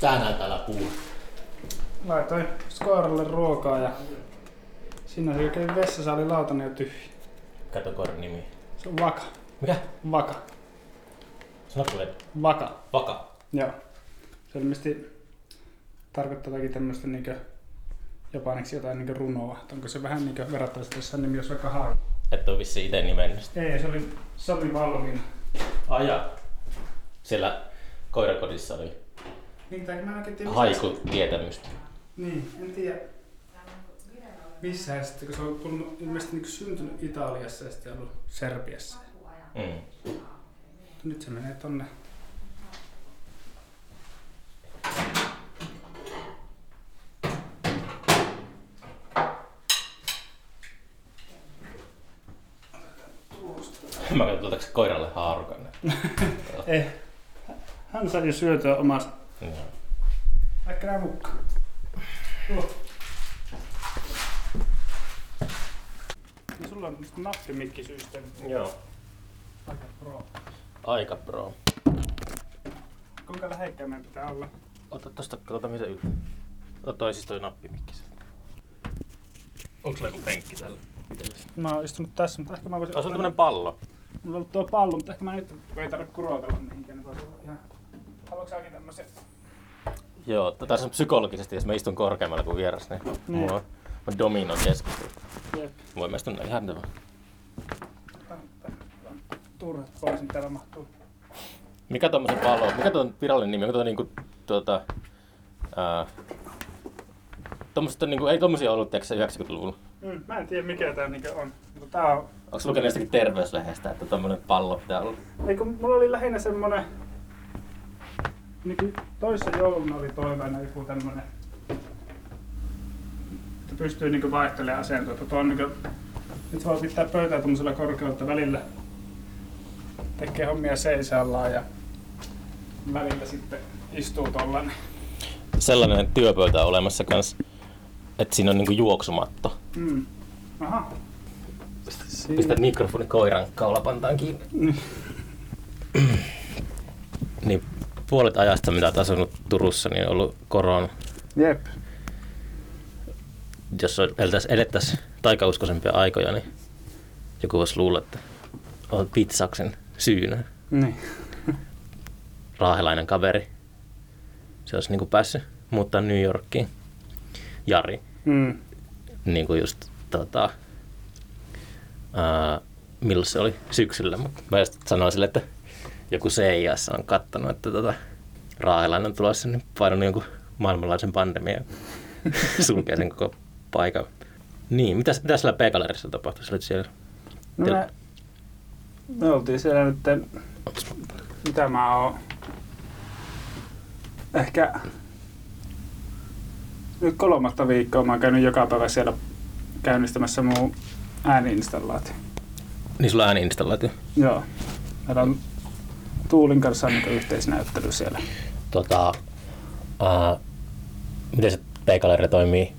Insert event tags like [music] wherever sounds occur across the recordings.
Tää näyttää täällä puhua. Laitoin Skoiralle ruokaa ja siinä se kävi vessassa oli lautanen jo tyhjä. Kato koiran nimi. Se on Vaka. Mikä? Vaka. Sano kuule. Vaka. Vaka. Joo. Se ilmeisesti tarkoittaa jotakin tämmöistä niinkö japaniksi jotain niinkö runoa. Onko se vähän niinkö verrattavasti, jos sen nimi olisi vaikka Hai? Et oo vissi ite nimennyt sitä. Ei, se oli, se oli valmiina. Aja. Siellä koirakodissa oli Niin, tai mä en oikein tiedä. missä haiku tietämystä. se- Niin, en tiedä. Missä ja sitten, kun se on tullut, ilmeisesti niin syntynyt Italiassa ja sitten ollut Serbiassa. Mm. Nyt se menee tonne. Mä katson koiralle haarukan. [laughs] Eh, hän sai syötyä omasta. Joo. Tuo. Ja sulla on nappimikkisysteemi. Joo. Aika pro. Aika pro. Kuinka lähekkään meidän pitää olla? Ota tosta, katsotaan mitä yltä. Ota toi siis toi nappimikki. Onko sulla joku penkki täällä? Mä oon istunut tässä, mutta ehkä mä voisin... Se on tämmönen pallo. Mulla on ollut tuo pallo, mutta ehkä mä nyt kun ei tarvitse kurotella mihinkään, niin voisi olla ihan... Haluatko säkin tämmösen? Joo, tässä on psykologisesti, jos mä istun korkeammalla kuin vieras, niin, Niin. Mulla, mä dominoin keskustelu. Jep. Voi mä istun ihan hyvä. Turhat pois, niin täällä mahtuu. Mikä tommosen pallo, mikä tuon virallinen nimi, onko tuo niinku tuota, ää, tommoset on niinku, ei tommosia ollut tiiäksä 90-luvulla. Mm, mä en tiedä mikä tää niinkö on. Mutta tää on... Onko lukenut jostakin terveyslehdestä, että tommonen pallo pitää olla? Ei kun mulla oli lähinnä semmonen... Niin toissa jouluna oli toiveena joku tämmönen... Että pystyy niinku vaihtelemaan asentoa. Että tuo on niinku... Nyt voi pitää pöytää tommosella korkeutta välillä. Tekee hommia seisallaan ja välillä sitten istuu tollanen. Sellainen työpöytä on olemassa kans, että siinä on niinku juoksumatto. Mm. Aha. Pistät mikrofoni koiran kaulapantaan kiinni. Mm. Niin puolet ajasta, mitä olet asunut Turussa, niin on ollut korona. Jep. Jos elettäisiin elettäisi taikauskoisempia aikoja, niin joku voisi luulla, että on pizzaksen syynä. Niin. Raahelainen kaveri. Se olisi niin kuin päässyt muuttaa New Yorkiin. Jari. Mm. Niin kuin just tota, ää, milloin se oli syksyllä. Mutta mä just sanoin sille, että joku CIS on kattanut, että tota, Raahelainen on tulossa, niin painanut jonkun maailmanlaisen pandemian [laughs] sulkee sen koko paikan. Niin, mitäs, mitä siellä P-gallerissa tapahtui? Sä siellä, No me, me oltiin siellä nyt, mitä mä oon, ehkä nyt kolmatta viikkoa mä oon käynyt joka päivä siellä käynnistämässä mun ääniinstallaatio. niin sulla on ääniinstallaatio. Joo. Meillä on Tuulin kanssa on niin yhteisnäyttely siellä. Tota, ää, miten se P-galleria toimii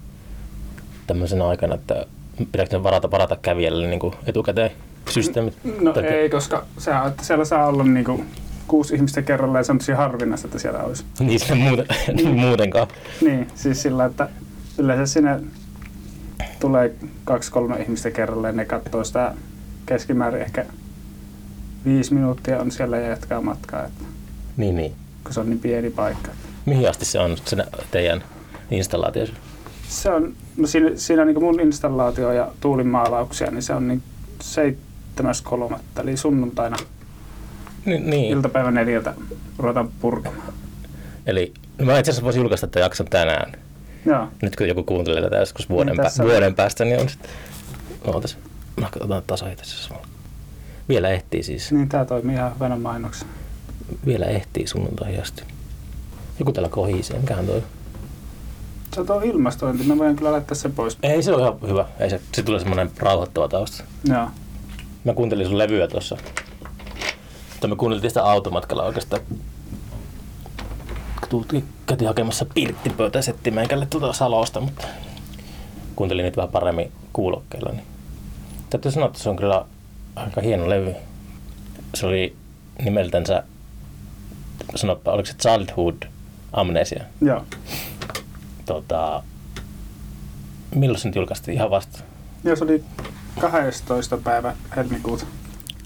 tämmöisenä aikana, että pitääkö ne varata, varata kävijälle niin kuin etukäteen systeemit? No Tai- ei, koska on, että siellä saa olla niinku kuusi ihmistä kerrallaan ja se on tosi harvinaista, että siellä olisi. [laughs] Niin se muuten, [laughs] muutenkaan. Niin, siis sillä, että yleensä sinne tulee kaksi-kolme ihmistä kerrallaan ja ne katsoo sitä keskimäärin ehkä viisi minuuttia on siellä ja jatkaa matkaa, että, Niin, niin. kun se on niin pieni paikka. Mihin asti se on se teidän installaatio? Se on, no siinä, siinä niin mun installaatio ja tuulin maalauksia, niin se on niin 7.3. eli sunnuntaina Ni, niin. iltapäivän neljältä ruvetaan purkamaan. Eli no mä itse asiassa voisin julkaista tämän jakson tänään. Joo, Nyt kun joku kuuntelee tätä joskus vuoden, Niin, pä- vuoden päästä, niin on sitten... Ootas. Mä otan tasoja tässä samalla. Vielä ehtii siis. niin tää toimii ihan hyvänä mainoksena. Vielä ehtii sunnuntaihin asti. Joku täällä kohisee. Mikähän toi? Se on ilmastointi, mä voin kyllä laittaa sen pois. Ei se ole ihan hyvä. Ei se, se tulee semmoinen rauhoittava tausta. Joo. Mä kuuntelin sun levyä tuossa. Tai me kuunneltiin sitä automatkalla oikeastaan. Tultiin, käytiin hakemassa pirttipöytä settimeikälle tuota Salosta, mutta kuuntelin niitä vähän paremmin kuulokkeilla. Niin. Täytyy sanoa, että se on kyllä aika hieno levy. Se oli nimeltänsä, sanoppa, oliko se Childhood Amnesia. Joo. Tota, milloin se nyt julkaistiin ihan vasta? Joo, se oli 12. päivä helmikuuta.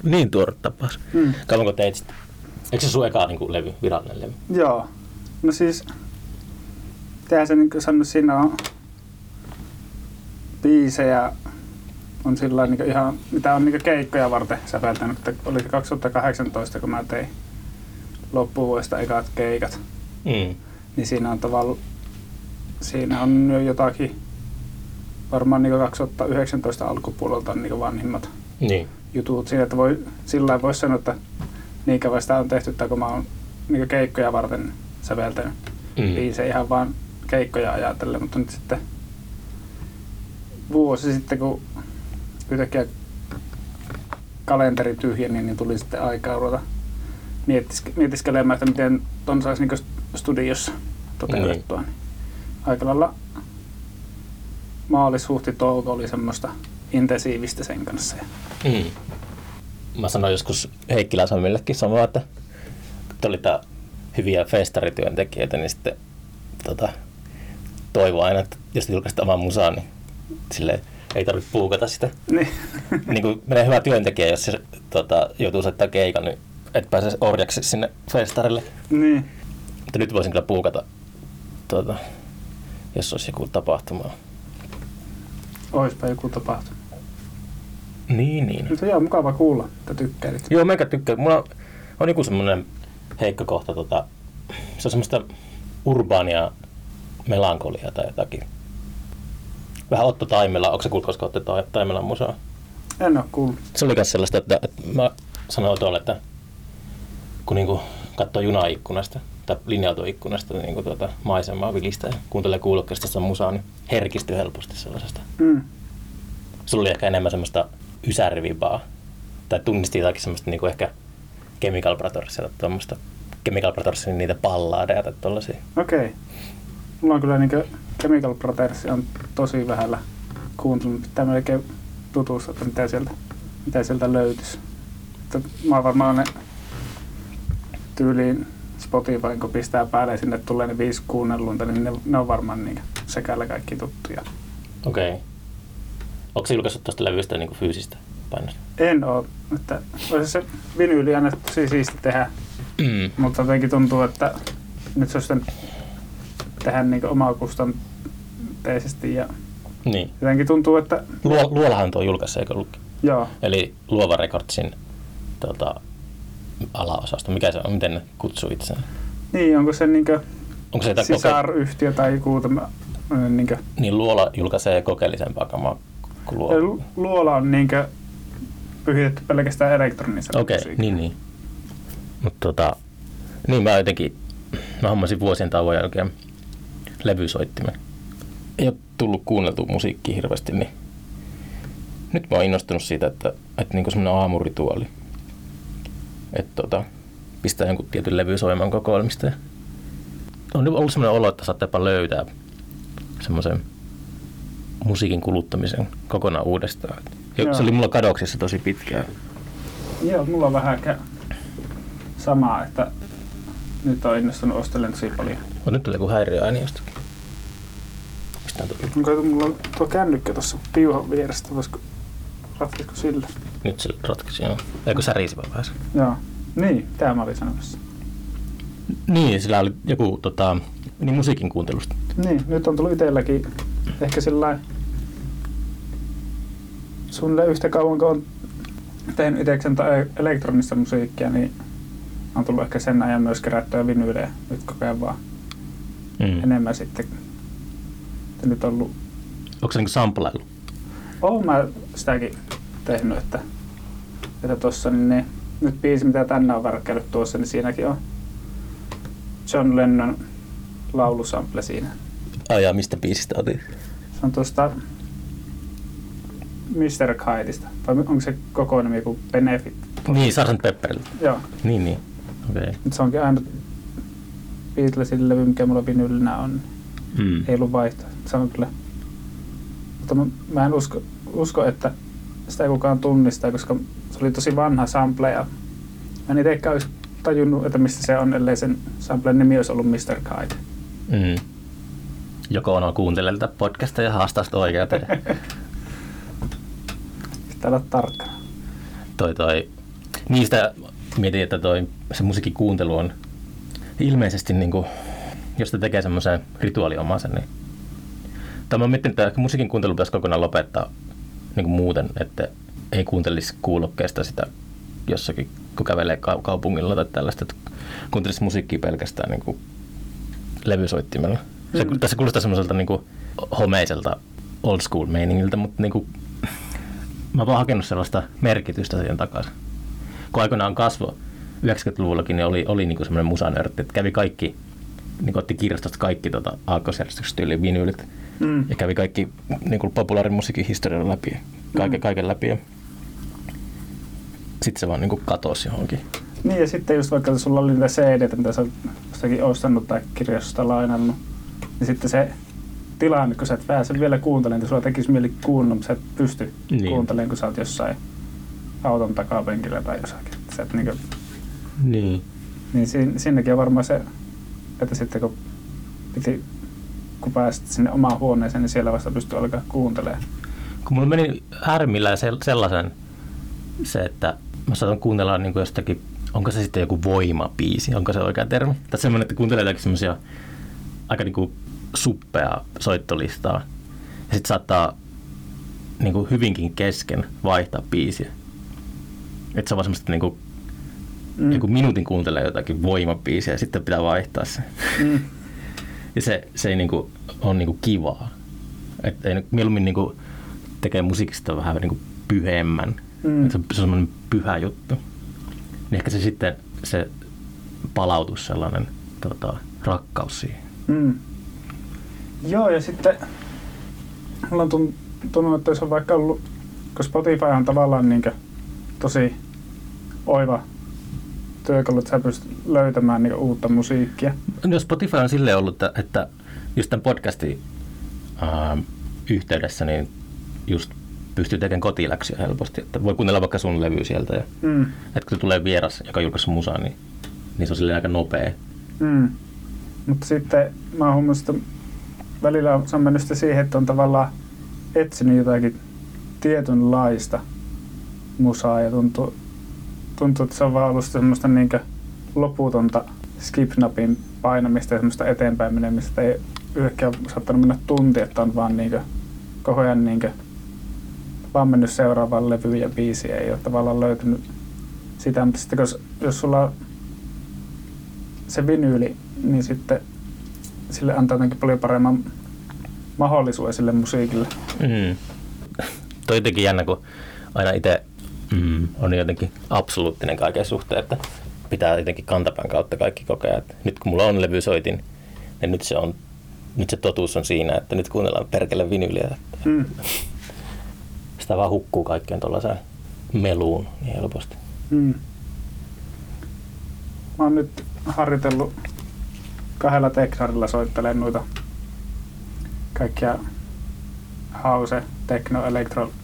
Niin tuore tapaus. Mm. Kauanko teit sitä? Eikö se sun eka niin levy, virallinen levy? Joo. No siis, tehdään se niin kuin sanoin, siinä on biisejä, on sillä niin ihan, mitä on niin keikkoja varten säveltänyt. Että oli se 2018, kun mä tein loppuvuodesta ekat keikat. Mm. Niin siinä on tavallaan, siinä on jo jotakin, varmaan niin 2019 alkupuolelta niin vanhimmat Niin. jutut siinä, että voi, sillä voisi sanoa, että niin kauan sitä on tehty, että kun mä oon niin keikkoja varten säveltänyt Mm. biisejä ihan vaan keikkoja ajatellen, mutta nyt sitten vuosi sitten, kun yhtäkkiä kalenteri tyhjeni, niin tuli sitten aikaa ruveta mietiskelemään, että miten ton saisi niin studiossa toteutettua. Niin. Aika lailla maalis, huhti, touko oli semmoista intensiivistä sen kanssa. Mm. Mä sanoin joskus Heikkilä Samillekin samaa, että te olitte hyviä festarityöntekijöitä, niin sitten tota, toivo aina, että jos julkaisit oman musaa, niin silleen, ei tarvitse puukata sitä. Niin. [laughs] niin kuin menee hyvä työntekijä, jos se tota, joutuu soittaa keikan, niin et pääse orjaksi sinne festarille. niin. Mutta nyt voisin kyllä puukata, tota, jos olisi joku tapahtuma. Oispa joku tapahtunut. Niin, niin. Mutta joo, mukava kuulla, että tykkäilit. Joo, meikä tykkää. Mulla on joku semmoinen heikko kohta. Tota, se on semmoista urbaania melankoliaa tai jotakin. Vähän Otto Taimela. Onko se kuullut koskaan Otto Ta- Taimelan musaa? En oo kuullut. Se oli myös sellaista, että, että mä sanoin tuolle, että kun niinku katsoo junaikkunasta tai linja-autoikkunasta niin kuin tuota maisemaa vilistä ja kuuntelee kuulokkeesta sitä musaa, niin herkistyy helposti sellaisesta. Mm. Sulla oli ehkä enemmän semmoista ysärivibaa. Tai tunnisti jotakin semmoista niinku ehkä Chemical Brothersia tai tuommoista Chemical Brothersin niitä pallaadeja tai tollasia. Okei. Okay. Mulla on kyllä niinkö Chemical Brothers on tosi vähällä kuuntelun. Pitää melkein tutustua, että mitä sieltä, mitä sieltä löytyisi. Että mä oon varmaan ne tyyliin Spotify, kun pistää päälle sinne tulee ne viisi kuunnellunta, niin ne, ne on varmaan niin sekällä kaikki tuttuja. Okei. Okay. Onko se julkaissut tuosta levystä niinku fyysistä painosta? En oo, että olisi se vinyyli aina tosi siisti tehdä, Mm. mutta jotenkin tuntuu, että nyt se olisi tehdä niin omakustanteisesti ja Niin. jotenkin tuntuu, että Luo, Luolahan tuo julkaisi, eikö ollutkin? joo, Eli Luova Recordsin tota, alaosasto. Mikä se on? Miten ne kutsuu itseään? niin onko se niin Onko se jotain koke- sisaryhtiö tai joku tämmöinen niin Niin Luola julkaisee kokeellisempaa kamaa kuin Luo. luola on niin pyhitetty pelkästään elektronisella Okei, okay, niin niin. Mutta tota, niin mä jotenkin, mä hommasin vuosien tauon jälkeen levysoittimen. Ei ole tullut kuunneltu musiikkia hirveästi, niin nyt mä oon innostunut siitä, että, että niinku semmoinen aamurituoli. Että tota, pistää jonkun tietyn levy soimaan kokoelmista. Ja on ollut semmoinen olo, että saattaa jopa löytää semmoisen musiikin kuluttamisen kokonaan uudestaan. Jo, Joo. se oli mulla kadoksissa tosi pitkään. Joo, mulla on vähän samaa, että nyt on innostunut ostelemaan tosi paljon. Mutta nyt tulee joku häiriöääni jostakin. On tullut? Onko mulla on tuo kännykkä tuossa piuhan vierestä, voisiko ratkaisiko sillä? Nyt se ratkesi, joo. Eikö särisi vaan vähän? Joo. Niin, tämä mä olin sanomassa. Niin, sillä oli joku tota, niin musiikin kuuntelusta. Niin, nyt on tullut itselläkin ehkä sillä suunnilleen yhtä kauan kun on tehnyt itsekseen tai elektronista musiikkia, niin on tullut ehkä sen ajan myös kerättyä vinyylejä nyt koko ajan vaan Mm. enemmän sitten. Että nyt ollut, Onko se niinku samplailu? oon mä sitäkin tehnyt, että, että tossa niin ne, nyt biisi mitä tänne on värkkäillyt tuossa, niin siinäkin on John Lennon laulusample siinä. Ai jaa, mistä biisistä otit? Se on tuosta Mr. Kiteista. Vai onko se koko nimi joku Benefit? Niin, Sgt. Pepperiltä. Joo. Niin, niin. Okei. Okay. Nyt se onkin aina Beatlesin levy, mikä mulla vinyylinä on. Mm. Ei ollut vaihto. Se on kyllä. Mutta mä, mä en usko, usko, että sitä ei kukaan tunnistaa, koska se oli tosi vanha sample ja mä en itsekään olisi tajunnut, että mistä se on, ellei sen samplen nimi olisi ollut Mr. Kite. Mm. Joko on kuuntelee tätä podcasta ja haastaa sitä oikeuteen. [laughs] Pitää olla tarkkana. toi, toi, niistä mietin, että toi, se musiikin kuuntelu on ilmeisesti, niin kuin, jos te tekee semmoisen rituaaliomaisen, niin tai mä mietin, että musiikin kuuntelu pitäisi kokonaan lopettaa niin kuin muuten, että ei kuuntelisi kuulokkeesta sitä jossakin, kun kävelee kaupungilla tai tällaista, että kuuntelisi musiikkia pelkästään niin kuin levysoittimella. Se, mm. Tässä kuulostaa semmoiselta niin kuin homeiselta old school meiningiltä, mutta niin kuin, mä oon vaan hakenut sellaista merkitystä siihen takaisin. Kun aikoinaan kasvo 90-luvullakin, niin oli, oli niin semmoinen musanörtti, että kävi kaikki, niin otti kirjastosta kaikki tota, aakkosjärjestykset yli vinyylit mm. ja kävi kaikki niin kuin populaarimusiikin historian läpi, kaiken, mm. kaiken läpi. Ja sitten se vaan niin kuin katosi johonkin. Niin ja sitten just vaikka sulla oli niitä cd mitä sä oot ostanut tai kirjastosta lainannut, niin sitten se tilanne, kun sä et pääse vielä kuuntelemaan, niin sulla tekisi mieli kuunnella, mutta sä et pysty niin. kuuntelemaan, kun sä oot jossain auton takapenkillä tai jossakin. Sä et niin, kuin, niin. niin sin, sinnekin on varmaan se, että sitten kun piti kun pääsit sinne omaan huoneeseen, niin siellä vasta pystyy alkaa kuuntelemaan. Kun mulla meni härmillä sellaisen, se, että mä saatan kuunnella niin kuin jostakin, onko se sitten joku voimapiisi, onko se oikea termi? Tai semmoinen, että kuuntelee jotakin semmoisia aika niin kuin suppea soittolistaa. Ja sitten saattaa niin kuin hyvinkin kesken vaihtaa biisiä. Että se on vaan semmoista niin kuin, mm. joku minuutin kuuntelee jotakin voimapiisiä ja sitten pitää vaihtaa se. Mm. [laughs] ja se, se ei niin kuin, ole niin kuin kivaa. Et ei, mieluummin niin kuin, tekee musiikista vähän niin kuin pyhemmän. Mm. se on semmoinen pyhä juttu. Niin ehkä se sitten se palautus sellainen tota, rakkaus siihen. Mm. Joo, ja sitten mulla on tuntunut, että se on vaikka ollut, kun Spotify on tavallaan niin tosi oiva työkalu, että sä pystyt löytämään niin uutta musiikkia. No Spotify on silleen ollut, että, että just tämän podcastin äh, yhteydessä niin just pystyy tekemään kotiläksiä helposti. Että voi kuunnella vaikka sun levy sieltä. Ja, mm. Että kun tulee vieras, joka julkaisi musaa, niin, niin se on silleen aika nopea. Mm. Mutta sitten mä oon huomannut, että välillä on mennyt siihen, että on tavallaan etsinyt jotakin tietynlaista musaa ja tuntuu, tuntuu että se on vaan ollut semmoista niin loputonta skip-napin painamista ja semmoista eteenpäin menemistä. Ei yhdenkään saattanut mennä tunti, että on vaan niin koko ajan niin vaan mennyt seuraavaan levyyn ja biisiin. Ei ole tavallaan löytynyt sitä, mutta sitten jos, jos sulla on se vinyyli, niin sitten sille antaa jotenkin paljon paremman mahdollisuuden sille musiikille. Mm. Toi jotenkin jännä, kun aina itse mm, on jotenkin absoluuttinen kaiken suhteen, että pitää jotenkin kantapään kautta kaikki kokea. Että nyt kun mulla on levysoitin, niin nyt se, on, nyt se totuus on siinä, että nyt kuunnellaan perkele vinyliä. Mm. [laughs] Sitä vaan hukkuu kaikkeen tuollaiseen meluun niin helposti. Mm. Mä oon nyt harjoitellut kahdella teksarilla soittelen noita kaikkia house, techno,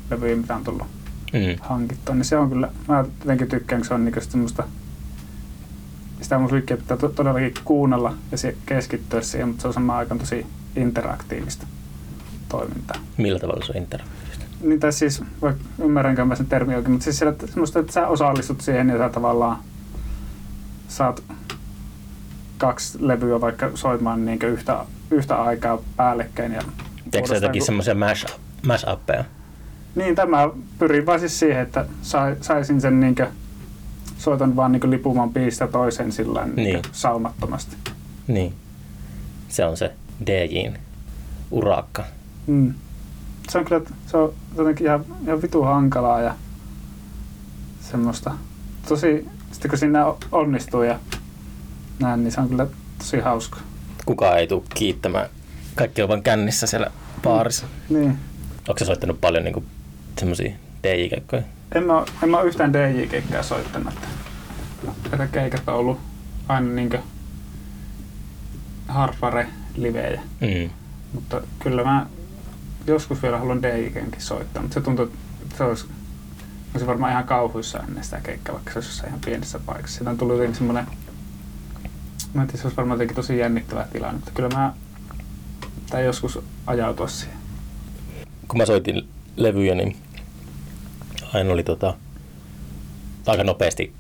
levyjä, mitä on tullut mm. hankittua. Niin se on kyllä, mä jotenkin tykkään, kun se on niinku semmoista, sitä musiikkia pitää to- todellakin kuunnella ja keskittyä siihen, mutta se on samaan aikaan tosi interaktiivista toimintaa. Millä tavalla se on interaktiivista? Niin tai siis, vaikka ymmärränkö mä sen termi oikein, mutta siis siellä, että semmoista, että sä osallistut siihen ja sä tavallaan saat kaksi levyä vaikka soimaan niin yhtä, yhtä aikaa päällekkäin. Ja Teekö jotakin semmoisia mash, mash uppeja? Niin, tämä pyrin vaan siis siihen, että saisin sen niin soiton vaan niin lipumaan biistä toisen sillä niin niin. saumattomasti. Niin. Se on se DJin urakka. Mm. Se on kyllä se on jotenkin ihan, ihan vitu hankalaa ja semmoista. Tosi, sitten kun siinä onnistuu ja näin, niin se on kyllä tosi hauska. Kukaan ei tule kiittämään. Kaikki on vaan kännissä siellä baarissa. Mm. Niin. Onko soittanut paljon niin semmoisia DJ-keikkoja? En mä, en mä yhtään DJ-keikkaa soittanut. Että keikat on ollut aina niinkö harpare-livejä. Mm. Mutta kyllä mä joskus vielä haluan DJ-kenkin soittaa, mutta se tuntuu, että se olisi olisi varmaan ihan kauhuissa ennen sitä keikkaa, vaikka se olisi jossain ihan pienessä paikassa. Siitä on tullut jotenkin semmoinen, mä en tiedä, se olisi varmaan jotenkin tosi jännittävä tilanne, mutta kyllä mä tai joskus ajautua siihen. Kun mä soitin levyjä, niin aina oli tota, aika nopeasti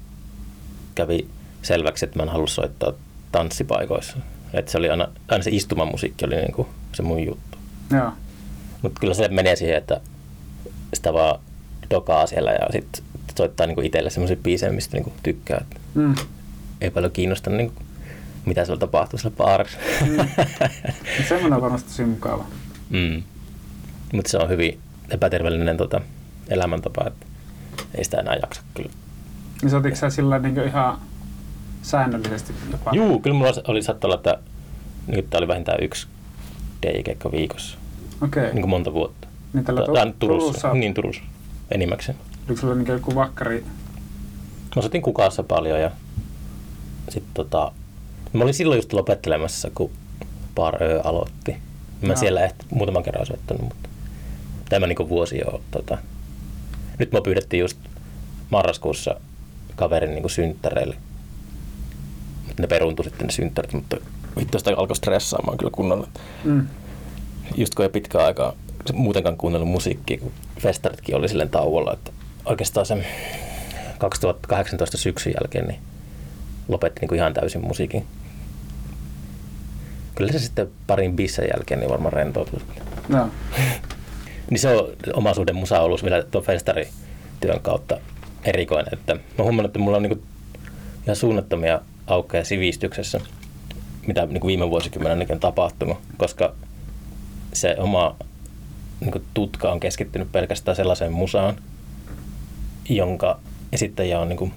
kävi selväksi, että mä en halua soittaa tanssipaikoissa. Että se oli aina, aina se istumamusiikki oli niinku se mun juttu. Joo. Mutta kyllä se menee siihen, että sitä vaan dokaa siellä ja sitten soittaa niinku itselle semmoisia biisejä, mistä niinku tykkää. Mm. ei paljon kiinnosta, niinku, mitä siellä tapahtuu siellä baarissa. [laughs] Mm. Semmoinen on varmasti tosi mukava. mm. Mutta se on hyvin epäterveellinen tota, elämäntapa, että ei sitä enää jaksa kyllä. Niin soititko sä sillä niin ihan säännöllisesti jopa? Juu, kyllä mulla oli saattaa olla, että nyt oli vähintään yksi DJ-keikka viikossa, Okei. niin kuin monta vuotta. Niin tällä Tu- Turussa, Turussa, niin Turussa, enimmäkseen. oliko sulla niin joku vakkari? Mä soitin kukaassa paljon ja sitten tota, mä olin silloin just lopettelemassa, kun Bar Ö aloitti. Mä Joo. siellä ehkä muutaman kerran soittanut, mutta tämä niin vuosi jo. Tota. Nyt mä pyydettiin just marraskuussa kaverin niin synttäreille. Mutta ne peruuntui sitten ne synttärit, mutta vittu sitä alkoi stressaamaan kyllä kunnolla. Mm. Just kun ei pitkään aikaa muutenkaan kuunnellut musiikkia, kun festaritkin oli silleen tauolla, että oikeastaan sen 2018 syksyn jälkeen niin lopetti niin kuin ihan täysin musiikin. Kyllä se sitten parin bissen jälkeen niin varmaan rentoutui. Joo. [laughs] Niin se on oma suhde musa ollut vielä tuon festarityön kautta erikoinen. Että mä huomannut, että mulla on niin ihan suunnattomia aukkoja sivistyksessä, mitä niin viime vuosikymmenen on tapahtunut, koska se oma niin tutka on keskittynyt pelkästään sellaiseen musaan, jonka esittäjä on, niin kuin,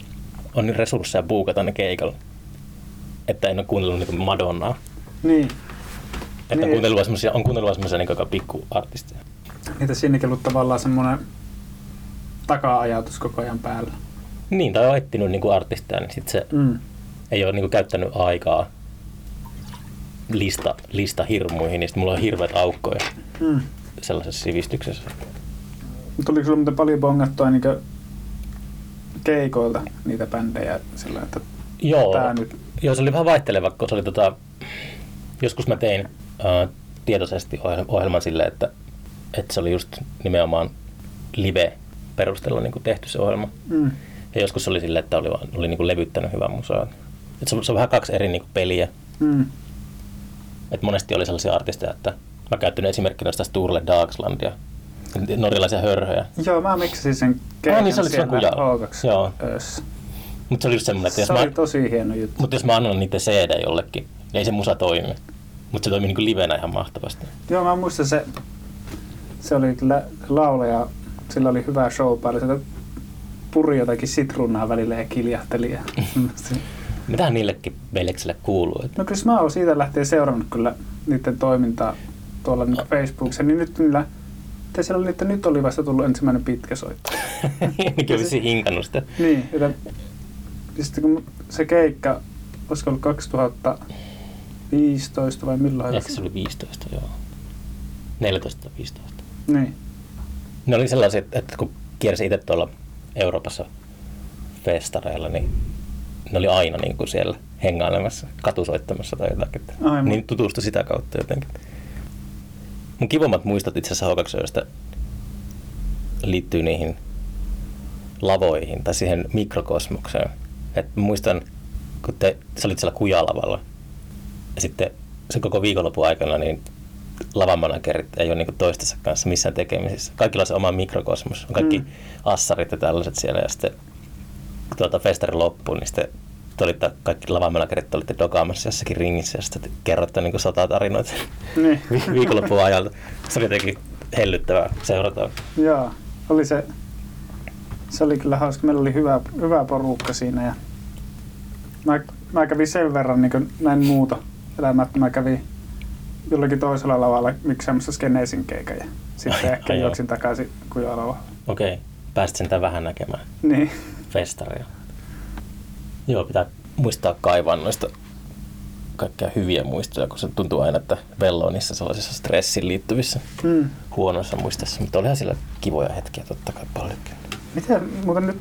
on niin resursseja buukata ne keikalla. Että en ole kuunnellut niin Madonnaa. Niin. Että Niin. on kuunnellut on vaan semmoisia niin pikkuartisteja. Niitä siinäkin ollut tavallaan semmoinen taka-ajatus koko ajan päällä. Niin, tai on etsinyt niin kuin artisteja, niin sit se Mm. ei ole niin kuin käyttänyt aikaa lista, lista hirmuihin, niin mulla on hirveät aukkoja Mm. sellaisessa sivistyksessä. Tuliko sulla muuten paljon bongattua niin keikoilta niitä bändejä sillä, että Joo, tää nyt... joo, se oli vähän vaihteleva, kun se oli tota, joskus mä tein ää, tietoisesti ohjelman silleen, että, että se oli just nimenomaan live perusteella niin kuin tehty se ohjelma. Mm. Ja joskus se oli silleen, että oli, vaan- oli niin kuin levyttänyt hyvää musaa. Et se, on, se on vähän kaksi eri niin kuin peliä. Mm. Et monesti oli sellaisia artisteja, että mä käyttänyt esimerkkinä sitä Sturle Dagslandia, norjalaisia hörhöjä. Joo, mä miksasin sen keikan niin se oli siellä jaa. H2 Joo. Mutta se oli just semmoinen, että jos Se mä, oli tosi hieno juttu. mutta jos mä annan niiden CD jollekin, niin ei se musa toimi. Mutta se toimi niin kuin livenä ihan mahtavasti. Joo, mä muistan se, se oli kyllä laulaja, sillä oli hyvä show päällä. Sitä puri jotakin sitruunaa välillä ja kiljahteli. Ja [laughs] Mitähän niillekin veljeksille kuuluu? No kyllä mä oon siitä lähtien seurannut kyllä niiden toimintaa tuolla niin Facebookissa, niin nyt niillä, tai siellä oli, että nyt oli vasta tullut ensimmäinen pitkä soitto. [laughs] Niinkin olisi hinkannut sitä. Niin, että sitten kun se keikka, olisiko ollut 2015 vai milloin? Ehkä se oli 15, joo. 14 tai 15. Niin, Ne oli sellaiset, että kun kiersi itse tuolla Euroopassa festareilla, niin ne oli aina niin kuin siellä hengailemassa, katusoittamassa tai jotakin. Aivan. Niin tutustui sitä kautta jotenkin. Mun kivommat muistot itse asiassa h liittyy niihin lavoihin tai siihen mikrokosmokseen. Et muistan, kun te, sä olit siellä kujalavalla ja sitten se koko viikonlopun aikana niin lavamanagerit ei ole niinku toistensa kanssa missään tekemisissä. Kaikilla on se oma mikrokosmos. On kaikki Mm. assarit ja tällaiset siellä ja sitten tuota festari loppuu, niin sitten te olitte, kaikki lavamanagerit olitte dokaamassa jossakin ringissä ja sitten te kerrotte niin sata tarinoita niin. vi- viikonlopun ajalta. Se oli jotenkin hellyttävää seurata. Joo, oli se, se oli kyllä hauska. Meillä oli hyvä, hyvä porukka siinä ja mä, mä kävin sen verran niin näin muuta elämää, että mä kävin jollakin toisella lavalla miksaamassa Skeneesin keikan ja sitten ehkä Ai joo. juoksin takaisin kujalavalla. Okei, pääsit sentään vähän näkemään Niin, festaria. Joo, pitää muistaa kaivaa noista kaikkia hyviä muistoja, kun se tuntuu aina, että vello on niissä sellaisissa stressiin liittyvissä mm. huonoissa muistoissa. Mutta olihan sillä kivoja hetkiä totta kai paljonkin. Miten muuten nyt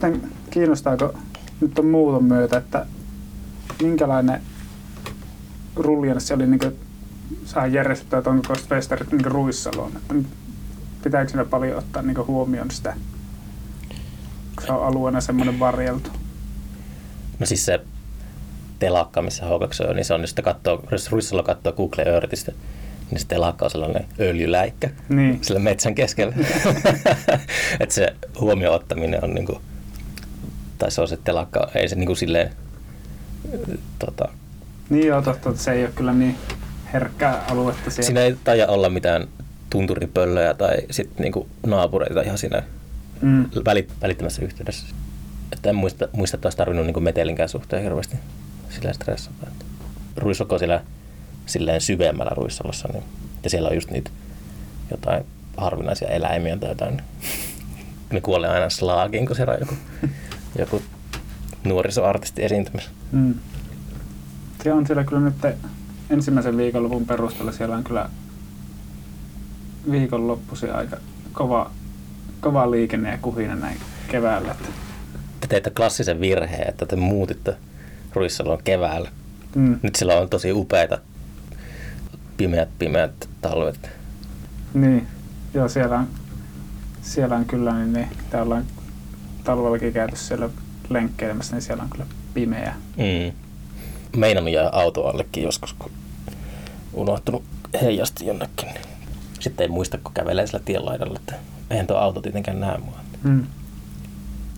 kiinnostaako nyt on muuton myötä, että minkälainen ruljanssi oli niin saa järjestettyä, että onko festarit niin Ruissaloon, että pitääkö siinä paljon ottaa niin huomioon sitä, kun se on alueena semmoinen varjeltu? No siis se telakka, missä H2 on, niin se on, jos katsoo, jos Ruissalo katsoo Google Earthistä, niin se telakka on sellainen öljyläikkä niin. sillä metsän keskellä. [laughs] että se huomioon ottaminen on niin kuin, tai se on se telakka, ei se niin kuin silleen, tota, niin joo, totta, että se ei ole kyllä niin herkkää aluetta siellä. Siinä ei taida olla mitään tunturipöllöjä tai sitten niinku naapureita ihan siinä mm. välit, välittömässä yhteydessä. Että en muista, muista että olisi tarvinnut niinku metelinkään suhteen hirveästi sillä stressata. Ruissoko siellä silleen syvemmällä ruissalossa, niin, ja siellä on just niitä jotain harvinaisia eläimiä tai jotain. Ne kuolee aina slaagiin, kun siellä on joku, [laughs] joku nuorisoartisti esiintymässä. Mm. Se on siellä kyllä nyt ensimmäisen viikonlopun perusteella siellä on kyllä viikonloppusi aika kova, kova liikenne ja kuhina näin keväällä. Te teitte klassisen virheen, että te muutitte Ruissalon keväällä. Mm. Nyt siellä on tosi upeita pimeät, pimeät talvet. Niin, joo siellä on, siellä on kyllä, niin, niin täällä ollaan talvellakin käyty siellä lenkkeilemässä, niin siellä on kyllä pimeä. Mm. Meinannut jää autoallekin joskus, kun unohtunut heijasti jonnekin. Sitten ei muista, kun kävelee sillä tien laidalla, että eihän tuo auto tietenkään näe mua. Mm.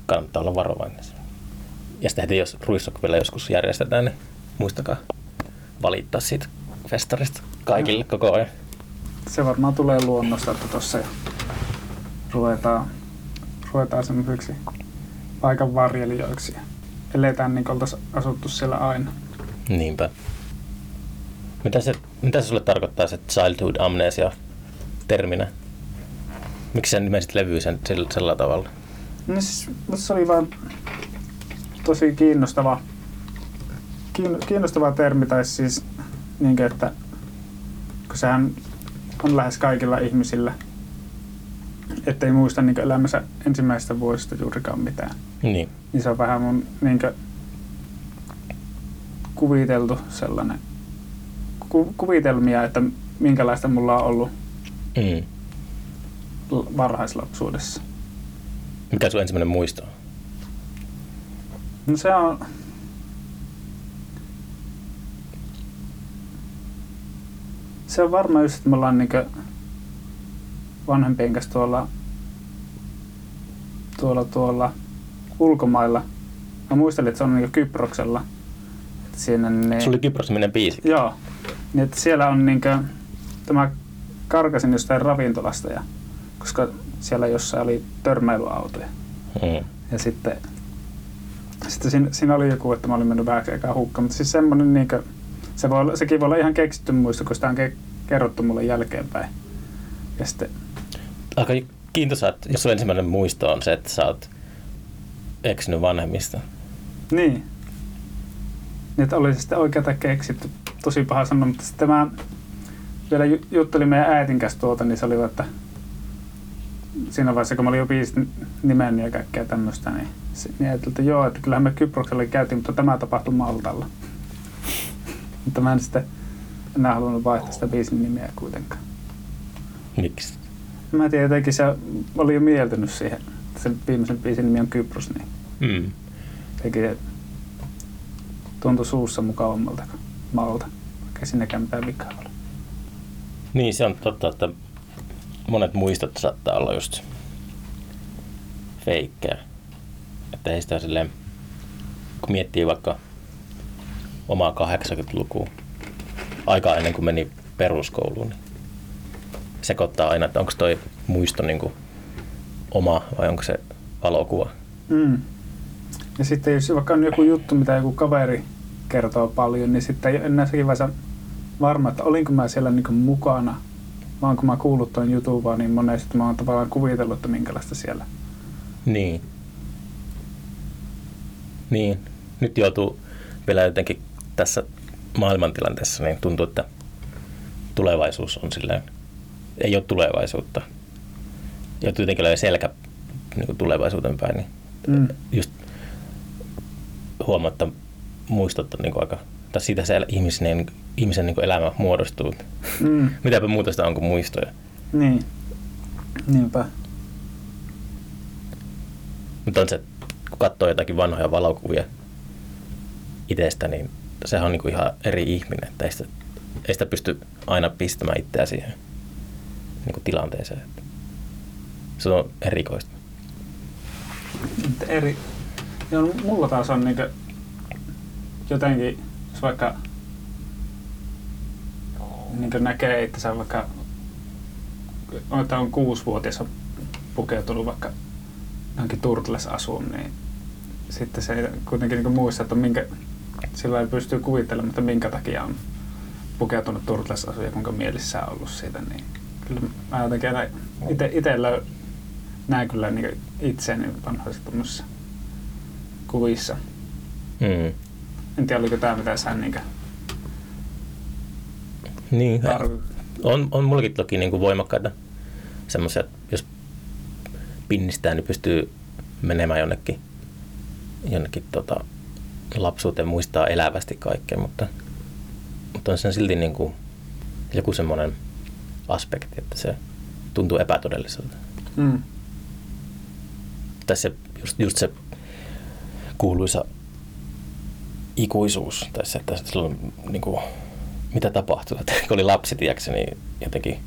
Kannattaa olla varovainen. Ja sitten jos ruissok vielä joskus järjestetään, niin muistakaa valittaa siitä festarista kaikille koko ajan. Se varmaan tulee luonnosta, että tuossa ruvetaan, ruvetaan semmoisiksi paikan varjelijoiksi. Eletään niin kuin asuttu siellä aina. Niinpä. Mitä se, mitä se sulle tarkoittaa se childhood amnesia terminä? Miksi sä nimesit levyä sen sillä, sillä tavalla? No siis, se oli vaan tosi kiinnostava, kiinnostava termi, tai siis niin kuin, että kun sehän on lähes kaikilla ihmisillä, ettei muista niin elämänsä ensimmäistä vuosista juurikaan mitään. Niin. Niin se on vähän mun niin kuin, kuviteltu sellainen ku, kuvitelmia, että minkälaista mulla on ollut mm. varhaislapsuudessa. Mikä sun ensimmäinen muisto on? No se on... Se on varmaan just, että me ollaan niinku vanhempien kanssa tuolla, tuolla, tuolla ulkomailla. Mä muistelin, että se on niinku Kyproksella. Siinä, niin, se oli Kyproksen biisi. Joo. Niin, että siellä on niinku, tämä karkasin jostain ravintolasta, ja, koska siellä jossain oli törmäilyautoja. Hmm. Ja sitten, sitten siinä, siinä, oli joku, että mä olin mennyt vähän aikaa hukkaan, mutta siis semmoinen, niin kuin, se voi, sekin voi olla ihan keksitty muisto, kun sitä on ke, kerrottu mulle jälkeenpäin. Ja sitten... Aika kiintosaa, että jos sun ensimmäinen muisto on se, että sä oot eksynyt vanhemmista. Niin. Niin, että oli se sitten oikeata keksitty. Tosi paha sanoa, mutta sitten mä vielä juttelin meidän äitin kanssa tuolta, niin se oli, että siinä vaiheessa, kun mä olin jo biisit nimen ja kaikkea tämmöistä, niin, niin ajattelin, että joo, että kyllähän me Kyproksella käytiin, mutta tämä tapahtui Maltalla. [laughs] mutta mä en sitten enää halunnut vaihtaa sitä biisin nimeä kuitenkaan. Miksi? Mä en tiedä, jotenkin se oli jo mieltynyt siihen. Sen viimeisen biisin nimi on Kypros, niin mm. tuntui suussa mukavammalta kuin Malta, vaikka sinnekään mitään vikaa ole. Niin, se on totta, että monet muistot saattaa olla just feikkejä. Että ei sitä silleen, kun miettii vaikka omaa 80-lukua, aika ennen kuin meni peruskouluun, niin sekoittaa aina, että onko toi muisto niin kuin oma vai onko se valokuva. Mm. Ja sitten jos vaikka on joku juttu, mitä joku kaveri kertoo paljon, niin sitten ei enää sekin vaiheessa varma, että olinko mä siellä niin mukana, vaan kun mä kuullut tuon jutun vaan niin monesti, mä oon tavallaan kuvitellut, että minkälaista siellä. Niin. Niin. Nyt joutuu vielä jotenkin tässä maailmantilanteessa, niin tuntuu, että tulevaisuus on silleen, ei ole tulevaisuutta. Joutuu jotenkin selkä niin tulevaisuuteen päin, niin Mm. just huomaa, että muistot on niin aika, tai siitä se ihmisen, ihmisen niin elämä muodostuu. Mm. [laughs] Mitäpä muuta sitä on kuin muistoja. Niin. Niinpä. Mutta on se, kun katsoo jotakin vanhoja valokuvia itsestä, niin sehän on niin kuin ihan eri ihminen. Että ei, sitä, ei sitä pysty aina pistämään itseään siihen niin kuin tilanteeseen. Että Se on erikoista. Eri... Joo, mulla taas on niinkö jotenkin, jos vaikka niinkö näkee itsensä vaikka, että on kuusivuotias pukeutunut vaikka johonkin Turtles-asuun, niin sitten se kuitenkin niin muista, että minkä, sillä ei pystyy kuvittelemaan, että minkä takia on pukeutunut Turtles-asuun ja kuinka mielissä on ollut siitä, niin kyllä mä jotenkin ite, näen kyllä niin itseäni vanhoissa kuvissa. Mm. En tiedä, oliko tämä mitä sä niin Niin, tarvit. on, on mullakin toki niin kuin voimakkaita semmoisia, että jos pinnistää, niin pystyy menemään jonnekin, jonnekin tota, lapsuuteen, muistaa elävästi kaikkea, mutta, mutta on sen silti niin kuin joku semmoinen aspekti, että se tuntuu epätodelliselta. Mm. Se, just, just se kuuluisa ikuisuus, tai se, että silloin niin kuin, mitä tapahtuu, että kun oli lapsi, tiedätkö, niin jotenkin,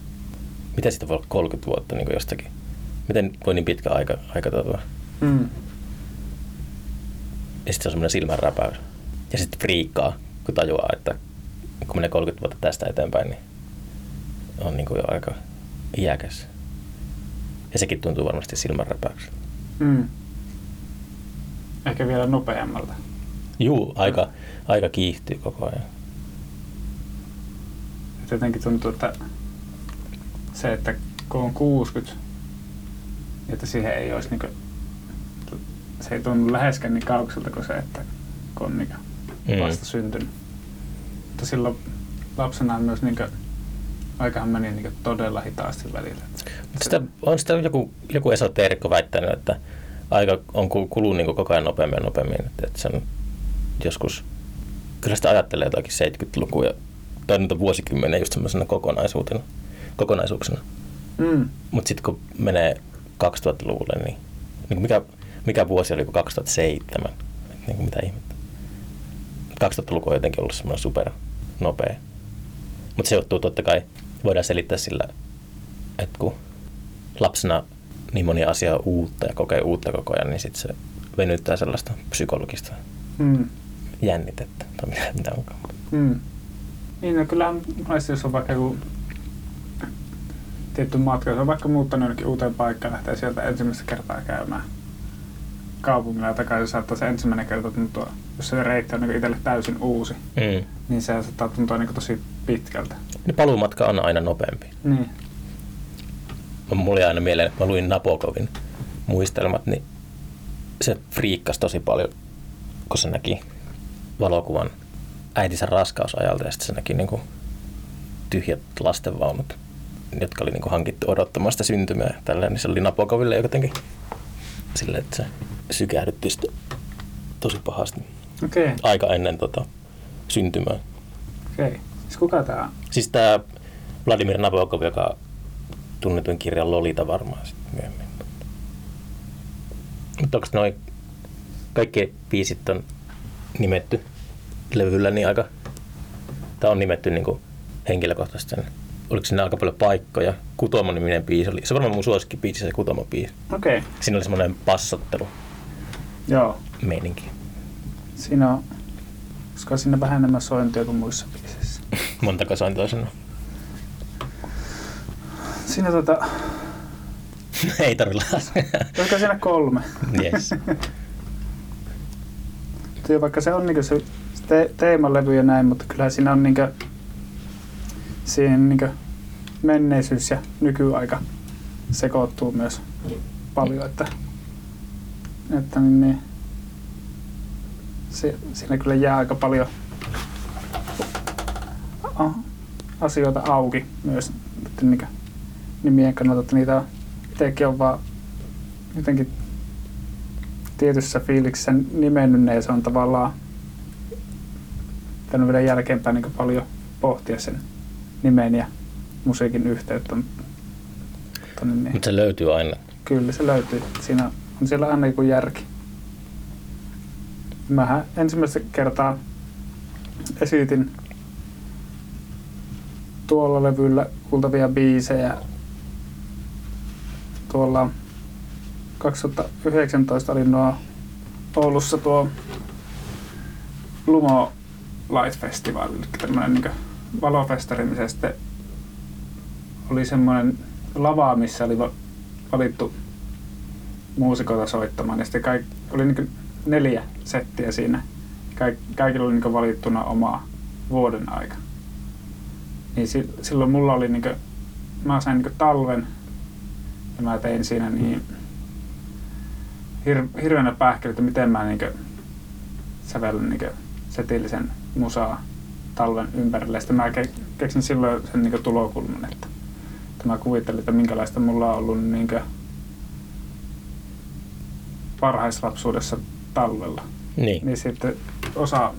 mitä siitä voi olla 30 vuotta niin kuin jostakin, miten voi niin pitkä aika, aika tota, Mm. ja sitten se on semmoinen silmänräpäys. Ja sitten friikkaa, kun tajuaa, että kun menee 30 vuotta tästä eteenpäin, niin on niin kuin jo aika iäkäs. Ja sekin tuntuu varmasti silmänräpäykseltä. Mm. Ehkä vielä nopeammalta. Juu, aika, aika kiihtyy koko ajan. Et jotenkin tuntuu, että se, että kun on 60, niin että siihen ei olisi niin se ei tunnu läheskään niin kaukselta kuin se, että kun on niin Mm. vasta syntynyt. Mutta silloin lapsena myös niin aikahan meni niin todella hitaasti välillä. Mutta sitä, on sitä joku, joku esoteerikko väittänyt, että aika on kul- kuluu niin koko ajan nopeammin ja nopeammin. Että, että sen joskus, kyllä sitä ajattelee jotakin 70-lukua ja tai noita vuosikymmeniä just semmoisena kokonaisuutena, kokonaisuuksena. Mm. Mutta sitten kun menee 2000-luvulle, niin, niin mikä, mikä vuosi oli kuin 2007? Et niin kuin mitä ihmettä. 2000-luku on jotenkin ollut semmoinen super nopea. Mutta se johtuu totta kai, voidaan selittää sillä, että kun lapsena niin moni asia on uutta ja kokee uutta koko ajan, niin sitten se venyttää sellaista psykologista Mm. Jännitettä. Tai mitä, mitä onkaan. Mm. Niin, no kyllähän monesti jos on vaikka joku tietty matka, jos on vaikka muuttanut jonnekin uuteen paikkaan, lähtee sieltä ensimmäistä kertaa käymään kaupungilla ja takaisin saattaa se ensimmäinen kerta tuntua, jos se reitti on niin itselle täysin uusi, Mm. niin se saattaa tuntua niin tosi pitkältä. Niin paluumatka on aina nopeampi. Niin. Mulla jäi aina mieleen, että mä luin Nabokovin muistelmat, niin se friikkasi tosi paljon, kun se näki valokuvan äitinsä raskausajalta ja sitten se näki niin kuin tyhjät lastenvaunut, jotka oli niin kuin hankittu odottamaan sitä syntymää. Tälleen, niin se oli Nabokoville jotenkin silleen, että se sykähdytti sitä tosi pahasti okay. aika ennen tota, syntymää. okei. Okay. Siis kuka tää on? Siis tämä Vladimir Nabokov, joka tunnetuin kirjan Lolita varmaan sitten myöhemmin. Mutta onko noin kaikki biisit on nimetty levyllä niin aika, tai on nimetty niin kuin henkilökohtaisesti. Oliko siinä aika paljon paikkoja? Kutomo-niminen biisi oli. Se on varmaan mun suosikki biisi, se Kutomo-biisi. Okei, okay. Siinä oli semmoinen passottelu joo. meininki. Siinä on, koska siinä vähän enemmän sointia kuin muissa biisissä. [laughs] Montako soin toisena? Siinä tota, [laughs] Ei tarvi laskea. olisiko siinä kolme? yes. [laughs] Työ, vaikka se on niinku se te- teemalevy ja näin, mutta kyllä siinä on niinku, siihen niinku menneisyys ja nykyaika sekoittuu myös paljon, että, että niin, niin, se, siinä kyllä jää aika paljon asioita auki myös että niinku, nimien kannalta, että niitä itsekin on vaan jotenkin tietyssä fiiliksessä nimennyt ja se on tavallaan tänne vielä jälkeenpäin niin paljon pohtia sen nimen ja musiikin yhteyttä. Mutta niin, Mutta se löytyy aina. Kyllä se löytyy. Siinä on siellä aina joku järki. Mähän ensimmäistä kertaa esitin tuolla levyllä kuultavia biisejä. Tuolla 2019 oli nuo Oulussa tuo Lumo Light Festival, eli tämmöinen niin valofestari, missä sitten oli semmoinen lava, missä oli valittu muusikoita soittamaan. Ja sitten kaik, oli niin neljä settiä siinä. Kaik, kaikilla oli niin valittuna oma vuoden aika. Niin si, silloin mulla oli, niin kuin, mä sain niin talven ja mä tein siinä niin hir, hirveänä pähkelä, että miten mä niin sävellyn niin setillisen musaa talven ympärille. Sitten mä ke, keksin silloin sen niin tulokulman, että, että mä kuvittelin, että minkälaista mulla on ollut niin varhaislapsuudessa talvella. Niin. Niin sitten osa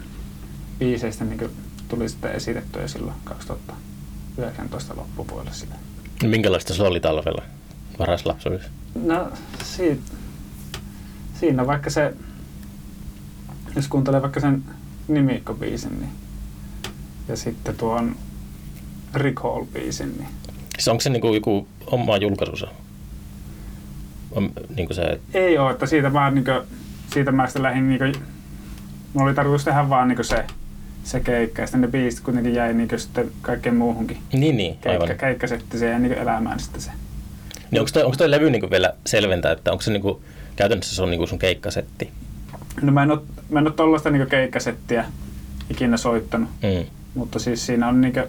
biiseistä niin tuli sitten esitettyä silloin 2019 loppupuolella sitä. Minkälaista se oli talvella varhaislapsuudessa? No si- siinä vaikka se, jos kuuntelee vaikka sen nimikkobiisin, niin ja sitten tuon Recall-biisin, niin Siis onko se niinku joku oma julkaisunsa? On, niinku se, Ei ole, että siitä vaan niinku, siitä mä sitten lähdin niinku, mulla oli tarkoitus tehdä vaan niinku se, se keikka ja sitten ne biisit kuitenkin jäi niinku sitten kaikkeen muuhunkin. niin, niin, aivan. Keikka, keikkasetti se jäi niinku elämään sitten se. Niin onko toi, onko toi levy niinku vielä selventää, että onko se niinku, käytännössä se on niinku sun keikkasetti? No mä en oo, mä en oo tollaista niinku keikkasettiä ikinä soittanut, Mm. mutta siis siinä on niinku,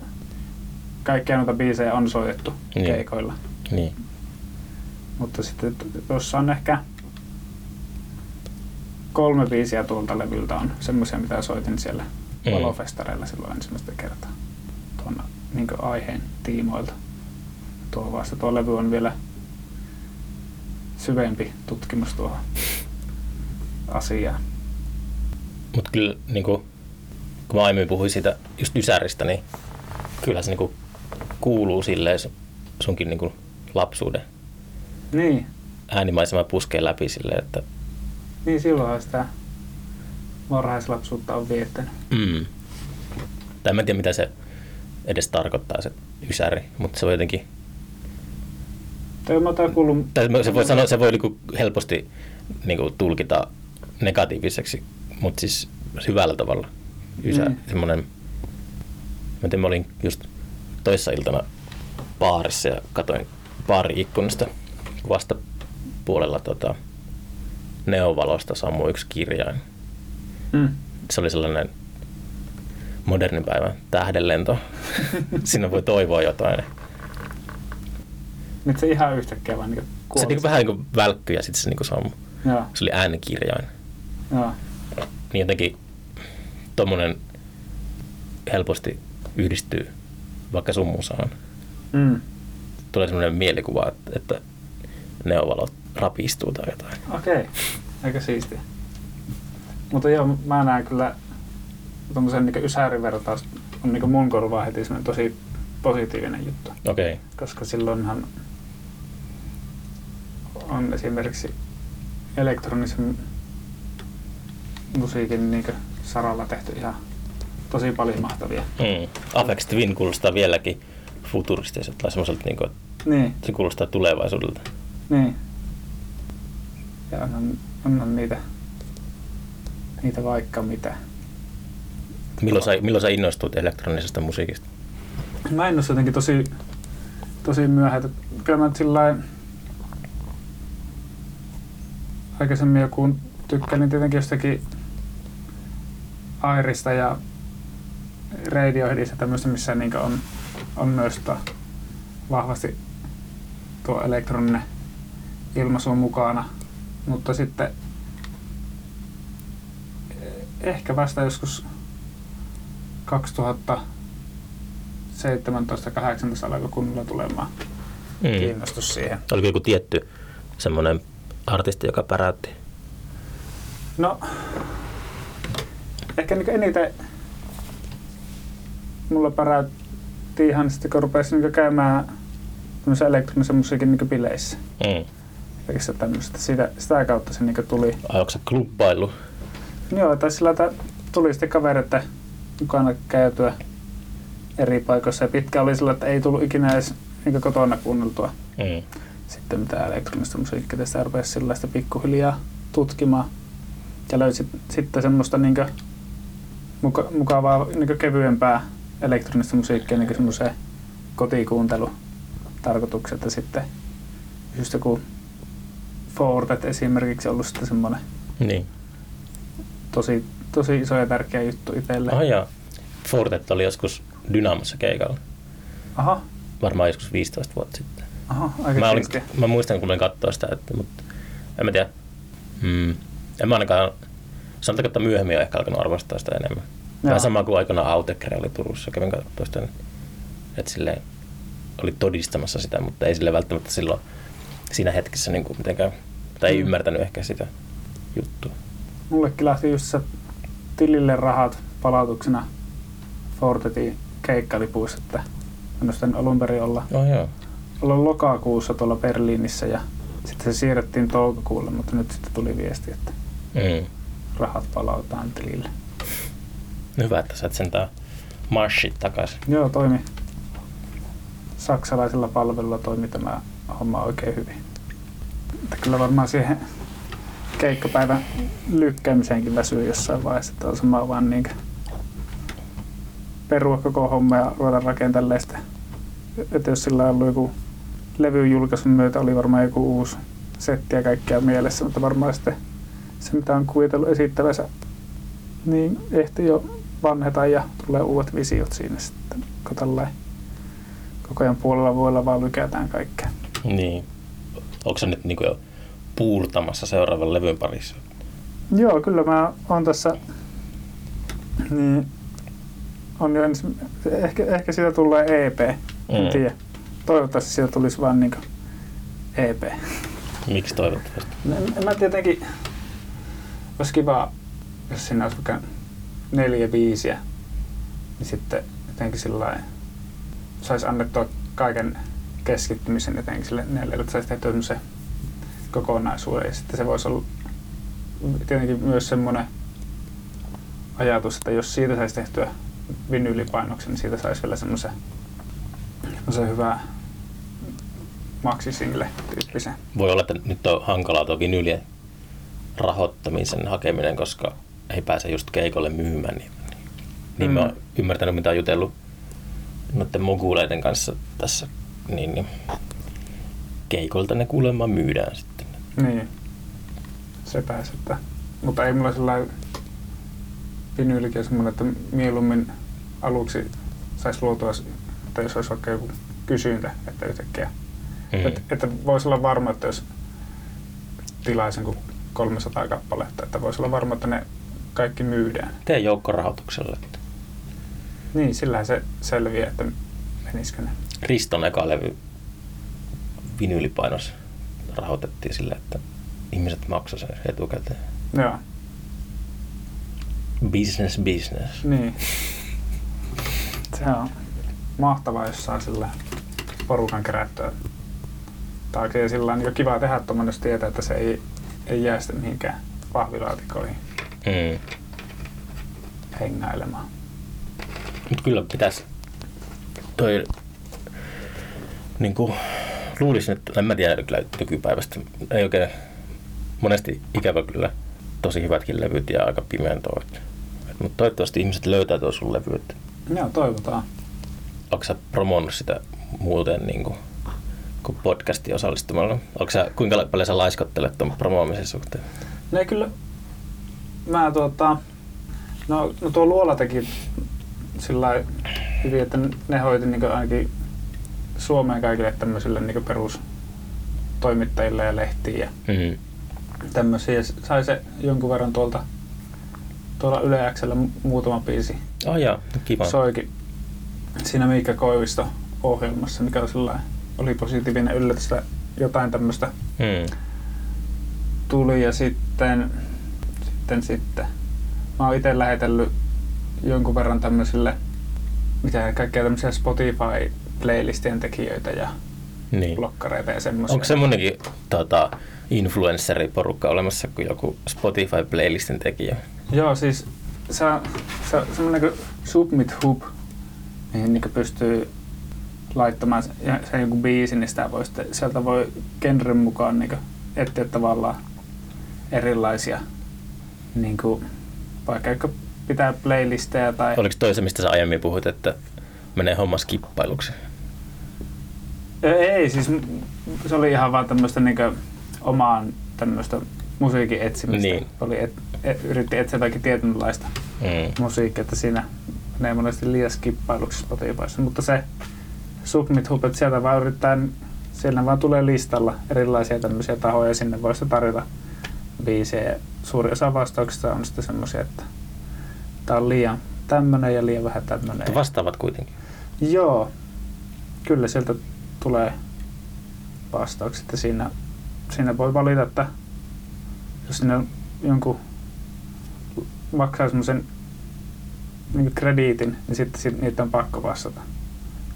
kaikkia noita biisejä on soitettu Niin. keikoilla. Niin. Mutta sitten tuossa on ehkä kolme biisiä tuolta levyltä on semmoisia, mitä soitin siellä Mm. valofestareilla silloin ensimmäistä kertaa tuon niin aiheen tiimoilta. Tuo vasta tuo levy on vielä syvempi tutkimus tuohon asiaan. Mutta kyllä niinku, kun mä aiemmin puhuin siitä just Ysäristä, niin kyllä se niinku kuuluu silleen sun- sunkin niinku lapsuuden Niin, äänimaisema puskee läpi silleen, että niin silloin sitä varhaislapsuutta on viettänyt. mm. Tai mä en tiedä mitä se edes tarkoittaa se Ysäri, mutta se voi jotenkin Tai mä oon kuullut... tai se voi sanoa, se voi niinku helposti niinku tulkita negatiiviseksi, mutta siis hyvällä tavalla. Ysä, Mm. mm. semmoinen, mä tiedän, mä olin just toissa iltana baarissa ja katoin baari-ikkunasta kun vastapuolella tota, neovalosta sammui yksi kirjain. Mm. Se oli sellainen modernin päivän tähdenlento. [laughs] Siinä voi toivoa jotain. Nyt se ihan yhtäkkiä vaan niin Se kuoli. niinku vähän niin kuin välkkyi ja sitten se niinku sammui. Joo, Se oli äänikirjain. joo. niin jotenkin tommonen helposti yhdistyy vaikka sun musaan. Mm. Tulee semmoinen mielikuva, että, että neovalot rapistuu tai jotain. Okei, aika siistiä. Mutta joo, mä näen kyllä tuommoisen niin ysärivertaus on niin mun korvaan heti semmoinen tosi positiivinen juttu. Okei. Okay. Koska silloinhan on esimerkiksi elektronisen musiikin niin saralla tehty ihan tosi paljon mahtavia. Mm. Apex Twin kuulostaa vieläkin futuristiselta tai semmoiselta, niin kuin, Niin, se kuulostaa tulevaisuudelta. niin. Ja onhan, onhan niitä, niitä vaikka mitä. Milloin sä, milloin sä innostuit elektronisesta musiikista? Mä ole jotenkin tosi, tosi myöhään. Kyllä mä sillä lailla aikaisemmin joku tykkäsin tietenkin jostakin Airista ja Radioheadista tämmöistä, missä niin on, on myös tota vahvasti tuo elektroninen ilmaisu mukana. Mutta sitten eh, ehkä vasta joskus 2000 17-18 alkoi kunnolla tulemaan Mm. kiinnostus siihen. Oliko joku tietty semmoinen artisti, joka päräytti? No, ehkä niin eniten mulla päräytti ihan sitten, kun rupesi niin käymään tämmöisen elektronisen musiikin niin bileissä. Mm. Se tämmöistä, sitä, sitä kautta se niin tuli. Ai onko se klubbailu? Joo, tai sillä tuli sitten kavereiden mukana käytyä eri paikoissa. Ja pitkä oli sillä, että ei tullut ikinä edes niin kotona kuunneltua Mm. Sitten mitään elektronista musiikkia. Sitä rupesi sellaista pikkuhiljaa tutkimaan. Ja löysi sitten semmoista niin muka, mukavaa niin kevyempää elektronista musiikkia niin semmoiseen kotikuuntelu tarkoitukset ja sitten just joku Fortet esimerkiksi ollut sitten semmoinen Niin. tosi, tosi iso ja tärkeä juttu itselle. Oh, joo. Fortet oli joskus Dynamossa keikalla. Aha, Varmaan joskus 15 vuotta sitten. Aha, aika Mä, olin, mä muistan, kun olin katsoa sitä, että, mutta en mä tiedä. Mm. En mä ainakaan, sanotaanko, että myöhemmin on ehkä alkanut arvostaa sitä enemmän. Vähän Joo. sama kuin aikana Autekre oli Turussa, kävin katsoa sitä, että silleen oli todistamassa sitä, mutta ei sille välttämättä silloin siinä hetkessä niin kuin mitenkään, tai ei Mm. ymmärtänyt ehkä sitä juttua. Mullekin lähti just se tilille rahat palautuksena Fortetin keikkalipuissa, että annoin alun perin olla, Oh, joo. Olla lokakuussa tuolla Berliinissä ja sitten se siirrettiin toukokuulle, mutta nyt sitten tuli viesti, että Mm. rahat palautaan tilille. Hyvä, että sait sentään marshit takaisin. Joo, toimi. Saksalaisella palvelulla toimi tämä homma oikein hyvin. Että kyllä varmaan siihen keikkapäivän lykkäämiseenkin väsyy jossain vaiheessa, että on sama vaan niin perua koko homma ja ruveta rakentelemaan sitä. Että jos sillä on ollut joku levyn julkaisun myötä oli varmaan joku uusi setti ja kaikkea mielessä, mutta varmaan sitten se mitä on kuvitellut esittävänsä, niin ehti jo vanheta ja tulee uudet visiot siinä sitten, kun tällainen koko ajan puolella vuodella vaan lykätään kaikkea. Niin. Onko se nyt niin jo puurtamassa seuraavan levyn parissa? Joo, kyllä mä oon tässä, niin on jo ensi, ehkä, ehkä siitä tulee EP, en Mm. tiedä. Toivottavasti siitä tulisi vaan niinku EP. Miksi toivottavasti? En, en mä tietenkin, olisi kiva, jos siinä olisi vaikka neljä biisiä, niin sitten jotenkin sillä saisi annettua kaiken keskittymisen jotenkin sille neljälle, että saisi tehtyä semmoisen kokonaisuuden. Ja sitten se voisi olla tietenkin myös semmoinen ajatus, että jos siitä saisi tehtyä vinyylipainoksen, niin siitä saisi vielä semmoisen, semmoisen hyvää maksisingle tyyppisen. Voi olla, että nyt on hankalaa tuo vinylien rahoittamisen hakeminen, koska ei pääse just keikolle myymään niitä. Niin mm. mä Mm. oon ymmärtänyt, mitä on jutellut noiden moguleiden kanssa tässä, niin, niin keikoilta ne kuulemma myydään sitten. Niin. Se pääsi, että... Mutta ei mulla sellainen vinyylikin semmoinen, että mieluummin aluksi saisi luotua, että jos olisi vaikka joku kysyntä, että yhtäkkiä. Mm. Että, että voisi olla varma, että jos tilaisen kuin 300 kappaletta, että voisi olla varma, että ne kaikki myydään. Tee joukkorahoituksella. Niin, sillähän se selviää, että menisikö ne. Riston eka levy vinyylipainos rahoitettiin sillä, että ihmiset maksaisivat sen etukäteen. Joo, Business, business. niin. Se on mahtavaa, jos saa sillä porukan kerättyä. Tai oikein sillä on jo kiva tehdä tuommoinen, jos tietää, että se ei, ei jää sitten mihinkään pahvilaatikoihin Mm. hengailemaan. Mutta kyllä pitäisi toi niin kuin, luulisin, että en mä tiedä kyllä nykypäivästä. Ei oikein monesti ikävä kyllä tosi hyvätkin levyt ja aika pimeän toi. Mutta toivottavasti ihmiset löytää tuon sun levy. Joo, toivotaan. Onko sä promonnut sitä muuten niin kuin, kuin podcastiin osallistumalla? Onko sä, kuinka paljon sä laiskottelet tuon promoamisen suhteen? Ne kyllä, mä tuota, no, no tuo Luola teki sillä hyvin, että ne hoiti niin ainakin Suomeen kaikille tämmöisille niin perustoimittajille ja lehtiin ja Mm. tämmöisiä. Ja sai se jonkun verran tuolta tuolla Yle Xllä mu- muutama biisi Oh jaa, kiva. soikin siinä Miikka Koivisto ohjelmassa, mikä oli, sellainen, oli positiivinen yllätys, että jotain tämmöistä Mm. tuli ja sitten, sitten, sitten. Mä oon itse lähetellyt jonkun verran tämmöisille, mitä kaikkea tämmöisiä Spotify-playlistien tekijöitä ja Niin. blokkareita ja semmoisia. Onko semmoinenkin tota, influenceriporukka olemassa kuin joku Spotify-playlistin tekijä? Joo, siis se on, se on semmoinen kuin Submit Hub, mihin niin pystyy laittamaan se, joku biisi, niin sitä voi sitten, sieltä voi genren mukaan niin etsiä tavallaan erilaisia, niin kuin, vaikka pitää playlisteja tai... Oliko toi se, mistä sä aiemmin puhut, että menee homma skippailuksi? Ei, siis se oli ihan vaan tämmöistä niin omaan tämmöistä musiikin etsimistä. Niin. Oli et, et, yritti etsiä jotakin tietynlaista Mm. musiikkia, että siinä menee monesti liian skippailuksi Spotifyssa, mutta se Submit Hub, että sieltä vaan yrittää, siellä vaan tulee listalla erilaisia tämmöisiä tahoja, ja sinne voisi tarjota biisejä. Suuri osa vastauksista on sitten semmoisia, että tämä on liian tämmöinen ja liian vähän tämmöinen. Mutta vastaavat kuitenkin. Joo, kyllä sieltä tulee vastaukset ja siinä, siinä voi valita, että jos sinne on jonkun maksaa semmoisen niin krediitin, niin sitten sit niitä on pakko vastata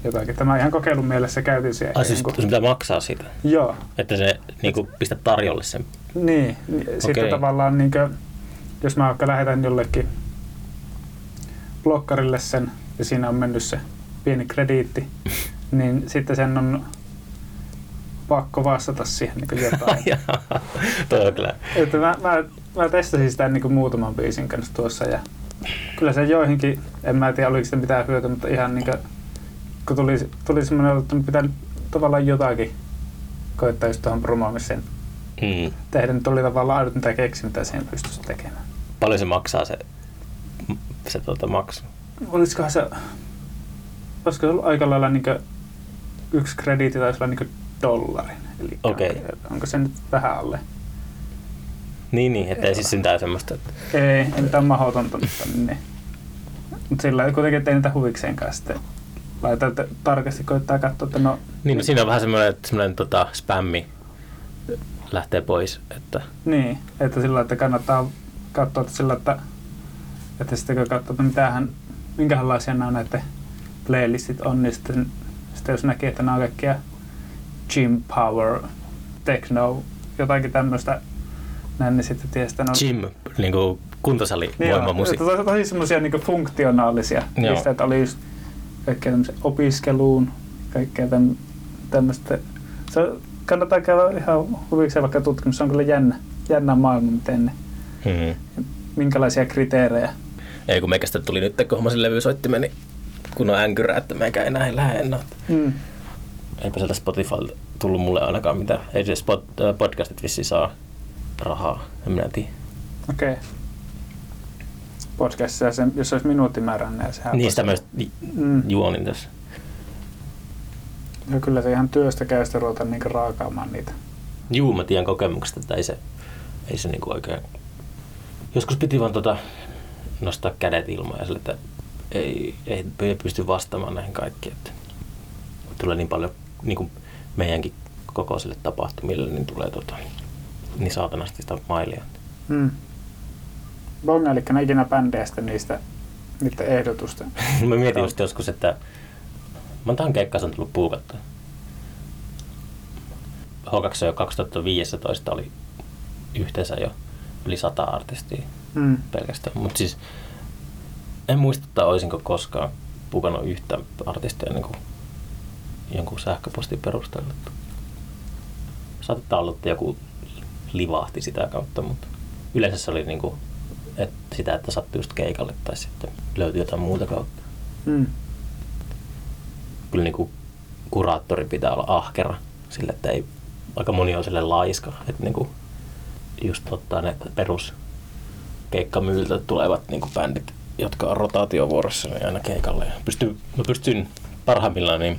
jotakin. Tämä ihan kokeilun mielessä käytiin siellä. Ai siis sun pitää maksaa siitä, Joo, että se niinku pistä tarjolle sen. niin. niin Sitten Okei. tavallaan, niin kuin, jos mä vaikka lähetän jollekin blokkarille sen ja siinä on mennyt se pieni krediitti, [laughs] niin sitten sen on pakko vastata siihen niin jotain. [laughs] Toi on kyllä. Että mä, mä, mä testasin sitä niin kuin muutaman biisin kanssa tuossa ja kyllä se joihinkin, en mä tiedä oliko sitä mitään hyötyä, mutta ihan niin kuin, kun tuli, tuli semmoinen, että pitää tavallaan jotakin koittaa just tuohon promoamiseen Mm. tehdä, niin tuli tavallaan ainut mitä keksi, mitä siihen pystyisi tekemään. Paljon se maksaa se, se tota, maksu? Olisikohan se, olisiko se ollut aika lailla niin yksi krediitti taisi olla niin dollarin. Eli Okei. onko se nyt vähän alle? Niin, niin, että ei siis sentään semmoista, että Ei, ei mitään mahdotonta, mutta niin. Mutta sillä kuitenkin, ettei niitä huvikseenkaan sitten laita, että tarkasti koittaa katsoa, että no, Niin, no siinä on vähän semmoinen, että semmoinen tota, spämmi lähtee pois. Että, niin, että sillä että kannattaa katsoa, että sillä että, että sitten kun katsoo, että mitähän, minkälaisia nämä näiden playlistit on, niin sitten, sitten jos näkee, että nämä on kaikkia gym power, techno, jotakin tämmöistä, näin, niin sitten tiedät, että no, gym, niin kuin kuntosali, Niin voimamusiikki. että tosi, tosi semmoisia niin funktionaalisia Joo. listoja, oli just kaikkea opiskeluun, kaikkea täm, tämmöistä. Se kannattaa käydä ihan huvikseen vaikka tutkimus, se on kyllä jännä, jännä maailma, miten ne, Mm. minkälaisia kriteerejä. Ei kun meikästä tuli nyt, kun hommasin levysoittimen, niin kun on änkyrä, että meikä enää ei lähde enää. Mm. Eipä sieltä Spotifylta tullut mulle ainakaan mitään. Ei se spot, äh, podcastit vissi saa rahaa, en minä tiedä. Okei. Okay. Podcastissa, se, jos olisi minuuttimäärän, niin sehän Niistä myös Mm. juonin tässä. Ja kyllä se ihan työstä käy sitten ruveta niin raakaamaan niitä. Juu, mä tiedän kokemuksesta, että ei se, ei se niinku oikein... Joskus piti vaan tota nostaa kädet ilmaan ja sille, että ei, ei, ei pysty vastaamaan näihin kaikkiin. Että tulee niin paljon niin kuin meidänkin kokoisille tapahtumille, niin tulee tota, niin saatanasti sitä mailia. Mm. Bongailiko ne ikinä bändejä sitten niistä, niiden ehdotusten? [laughs] mä mietin just joskus, että montahan keikkaa on tullut puukattua. H2 jo 2015 oli yhteensä jo yli sata artistia Mm. pelkästään. Mutta siis en muista, että olisinko koskaan pukannut yhtä artistia niin kuin jonkun sähköpostin perusteella. Saattaa olla, että joku livahti sitä kautta, mutta yleensä se oli niin kuin, että sitä, että sattui just keikalle tai sitten löytyi jotain muuta kautta. Mm. Kyllä niin kuin kuraattori pitää olla ahkera sille, että ei, aika moni on sille laiska, että niin kuin just ottaa ne perus keikkamyyltä tulevat niin kuin bändit, jotka on rotaatiovuorossa niin aina keikalle. Ja pystyy, mä pystyn parhaimmillaan, niin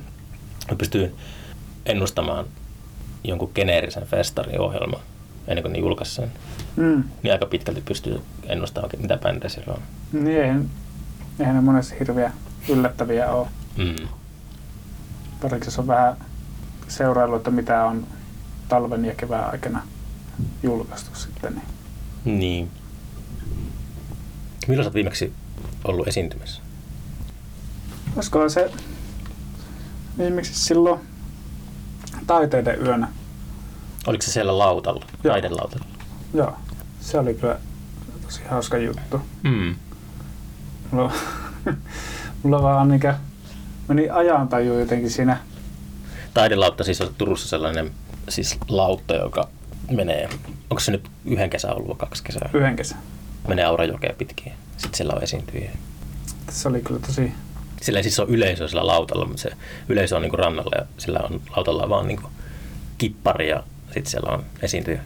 mä pystyn ennustamaan jonkun geneerisen festarin ohjelman ennen kuin ne julkaisi sen. Mm. Niin aika pitkälti pystyy ennustamaan, mitä bändejä siellä on. Niin eihän, eihän ne monessa hirveä yllättäviä ole. Mm. Jos on vähän seurailu, että mitä on talven ja kevään aikana julkaistu sitten. Niin. Niin. Milloin oot viimeksi ollut esiintymässä? Olisikohan se viimeksi silloin taiteiden yönä. Oliko se siellä lautalla, Joo. taidelautalla? Joo, se oli kyllä tosi hauska juttu. Mm. Mulla, mulla vaan niinkö meni ajantaju jotenkin siinä. Taidelautta siis on Turussa sellainen siis lautta, joka menee, onko se nyt yhden kesän ollut vai kaksi kesää? yhden kesän. Menee Aurajokea pitkin. Sitten siellä on esiintyjiä. Se oli kyllä tosi... Sillä ei siis ole yleisö sillä lautalla, mutta se yleisö on niinku rannalla ja sillä on lautalla vaan niinku kippari ja sitten siellä on esiintyjä.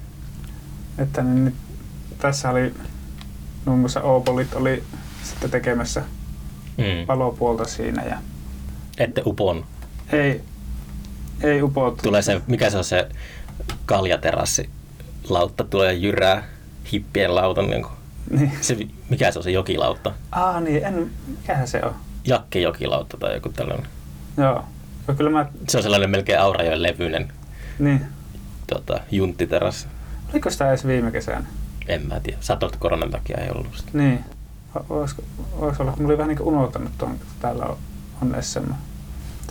Että niin, nyt, tässä oli muun muassa Oopolit oli sitten tekemässä Mm. valopuolta siinä ja Ette upon. ei, ei upoutu. Tulee se, mikä se on se kaljaterassi lautta, tulee jyrää hippien lautan. Niin Niin. se, mikä se on se jokilautta? Ah niin, en, mikähän se on? Jakke jokilautta tai joku tällainen. Joo. Joo, kyllä mä, Se on sellainen melkein Aurajoen levyinen niin. Tota, junttiterassi. Oliko sitä edes viime kesänä? En mä tiedä. Satosta koronan takia ei ollut sitä. Niin. Olisiko, olis olla, mulla oli vähän niin kuin unohtanut tuon, että täällä on, on SM.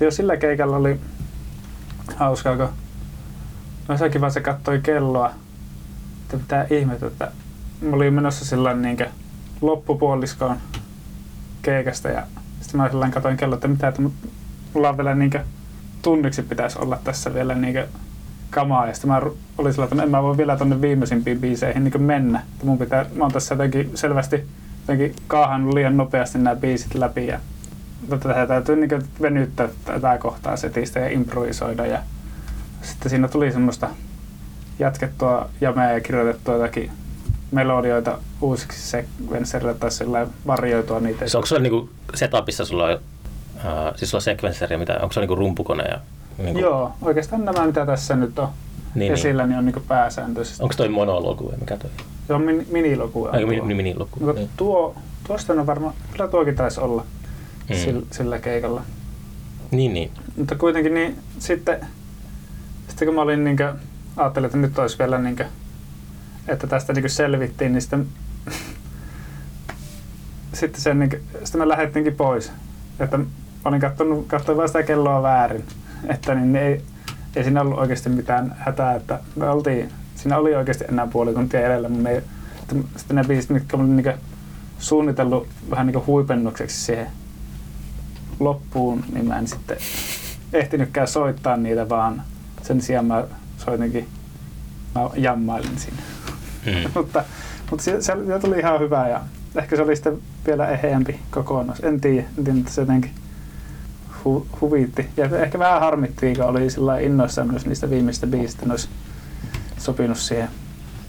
Jo sillä keikalla oli hauskaa, kun no jossakin vaiheessa kattoi kelloa, että pitää ihmettä, että mä olin menossa sillä niin loppupuoliskoon keikasta ja sitten mä sillä katsoin kello, että mitä, että mulla on vielä niin tunniksi pitäisi olla tässä vielä niin kamaa ja sitten mä olin sillä, että en mä voi vielä tonne viimeisimpiin biiseihin niin mennä. Että mun pitää, mä oon tässä jotenkin selvästi jotenkin kaahannut liian nopeasti nämä biisit läpi ja tätä täytyy niin venyttää tätä kohtaa setistä ja improvisoida ja sitten siinä tuli semmoista jatkettua jamea ja kirjoitettua jotakin melodioita uusiksi sekvenserille tai sillä varjoitua niitä. Se onko sulla niinku setupissa sulla on, uh, siis sulla on mitä, onko se niinku rumpukone ja niinku, Joo, oikeastaan nämä mitä tässä nyt on niin, esillä, niin on niin pääsääntöisesti. Onko toi monologu vai mikä toi? Se on min, minilogu. on Aika tuo. mini, miniluku. Mutta Niin. tuo, tuosta on varmaan, kyllä tuokin taisi olla Mm. sillä, sillä keikalla. Niin, niin. Mutta kuitenkin niin sitten, sitten kun mä olin niinkö, ajattelin, että nyt olisi vielä niinkö, että tästä niinkö selvittiin, niin sitten, [laughs] sitten, sen niinkö, sitten me lähdettiinkin pois. Että mä olin kattonut, katsoin vaan sitä kelloa väärin. Että niin ei, ei siinä ollut oikeasti mitään hätää, että me oltiin, siinä oli oikeasti enää puoli tuntia edellä, mutta me ei, että sitten ne biisit, mitkä mä olin niinkö suunnitellut vähän niinkö huipennukseksi siihen loppuun, niin mä en sitten ehtinytkään soittaa niitä, vaan sen sijaan mä soitinkin, mä jammailin siinä. Mm. [laughs] mutta mutta se, se, se, tuli ihan hyvä ja ehkä se oli sitten vielä eheämpi kokonaisuus. En tiedä, en tiedä, mutta se jotenkin hu, huvitti. Ja ehkä vähän harmitti, kun oli sillä innoissaan myös niistä viimeistä biisistä, ne olisi sopinut siihen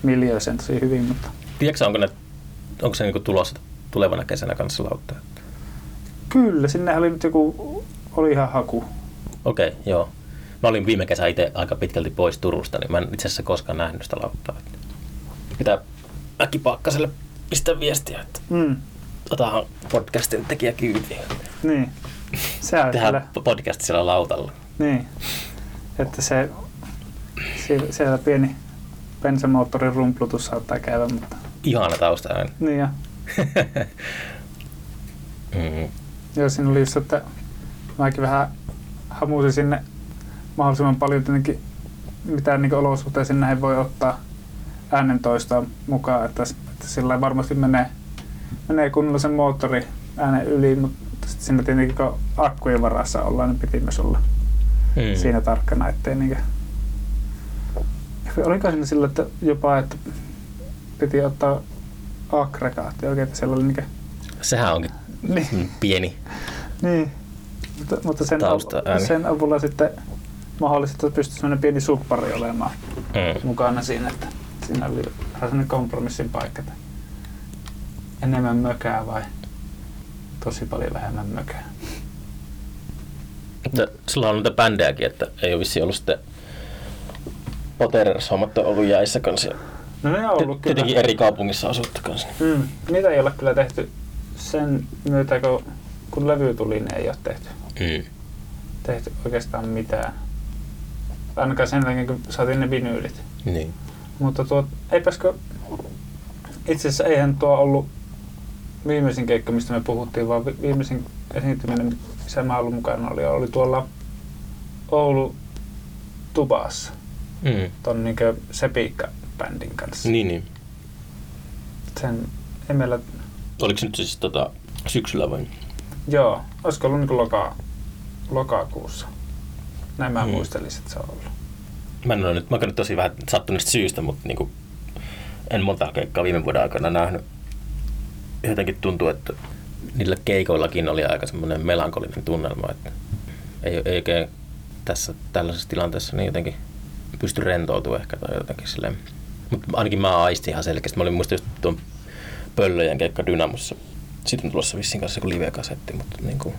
miljööseen tosi hyvin, mutta Tiedätkö, onko, ne, onko se niinku tulossa tulevana kesänä kanssa lautta? kyllä, sinne oli nyt joku, oli ihan haku. Okei, okay, joo. Mä olin viime kesä itse aika pitkälti pois Turusta, niin mä en itse asiassa koskaan nähnyt sitä lauttaa. Pitää äkkipakkaselle pistää viestiä, että Mm, otahan podcastin tekijä kyytiin. niin. Se on Tehdään kyllä, podcast siellä lautalla. niin. Että se, siellä, pieni bensamoottorin rumplutus saattaa käydä, mutta Ihana taustaääni. niin ja [laughs] mm. Joo, siinä oli just, että mäkin vähän hamusin sinne mahdollisimman paljon tietenkin mitä niin olosuhteisiin näin voi ottaa äänentoistoa mukaan, että, että sillä varmasti menee, menee kunnolla sen moottori äänen yli, mutta sitten siinä tietenkin kun akkujen varassa ollaan, niin piti myös olla Mm. siinä tarkkana, ettei niinkö... Oliko siinä sillä, että jopa, että piti ottaa aggregaatti oikein, että siellä oli niinkö... Sehän onkin Niin. mm, pieni. Niin, mutta, mutta sen, Taustaääni. sen avulla sitten mahdollisesti että pystyisi sellainen pieni suppari olemaan Mm. mukana siinä, että siinä oli vähän sellainen kompromissin paikka, enemmän mökää vai tosi paljon vähemmän mökää. Mutta sulla on noita bändejäkin, että ei ole vissiin ollut sitten Potterers-hommat on ollut jäissä kanssa. No ne on ollut kyllä. Tietenkin eri kaupungissa asutte kanssa. Mm, niitä ei ole kyllä tehty sen myötä, kun, kun levy tuli, niin ei ole tehty, Mm. tehty oikeastaan mitään. Ainakaan sen takia, kun saatiin ne vinyylit. Niin. Mutta tuo, eipäskö, itse asiassa eihän tuo ollut viimeisin keikka, mistä me puhuttiin, vaan vi- viimeisin esiintyminen, missä mä ollut mukana, oli, oli tuolla Oulu Tubassa, Mm. ton niinkö Sepiikka-bändin kanssa. Niin, niin. Sen, ei meillä, Oliko se nyt siis tota, syksyllä vai? joo, olisiko ollut niinku loka, lokakuussa. Näin mä Mm. muistelisin, että se on ollut. Mä en ole nyt, mä oon tosi vähän sattuneesta syystä, mutta niinku, en monta keikkaa viime vuoden aikana nähnyt. Jotenkin tuntuu, että niillä keikoillakin oli aika semmoinen melankolinen tunnelma, että ei, ei oikein tässä tällaisessa tilanteessa niin jotenkin pysty rentoutumaan ehkä tai jotenkin silleen. Mutta ainakin mä aistin ihan selkeästi. Mä olin muista just tuon Pöllöjen keikka Dynamossa. Sitten on tulossa vissiin kanssa joku live-kasetti, mutta niin kuin,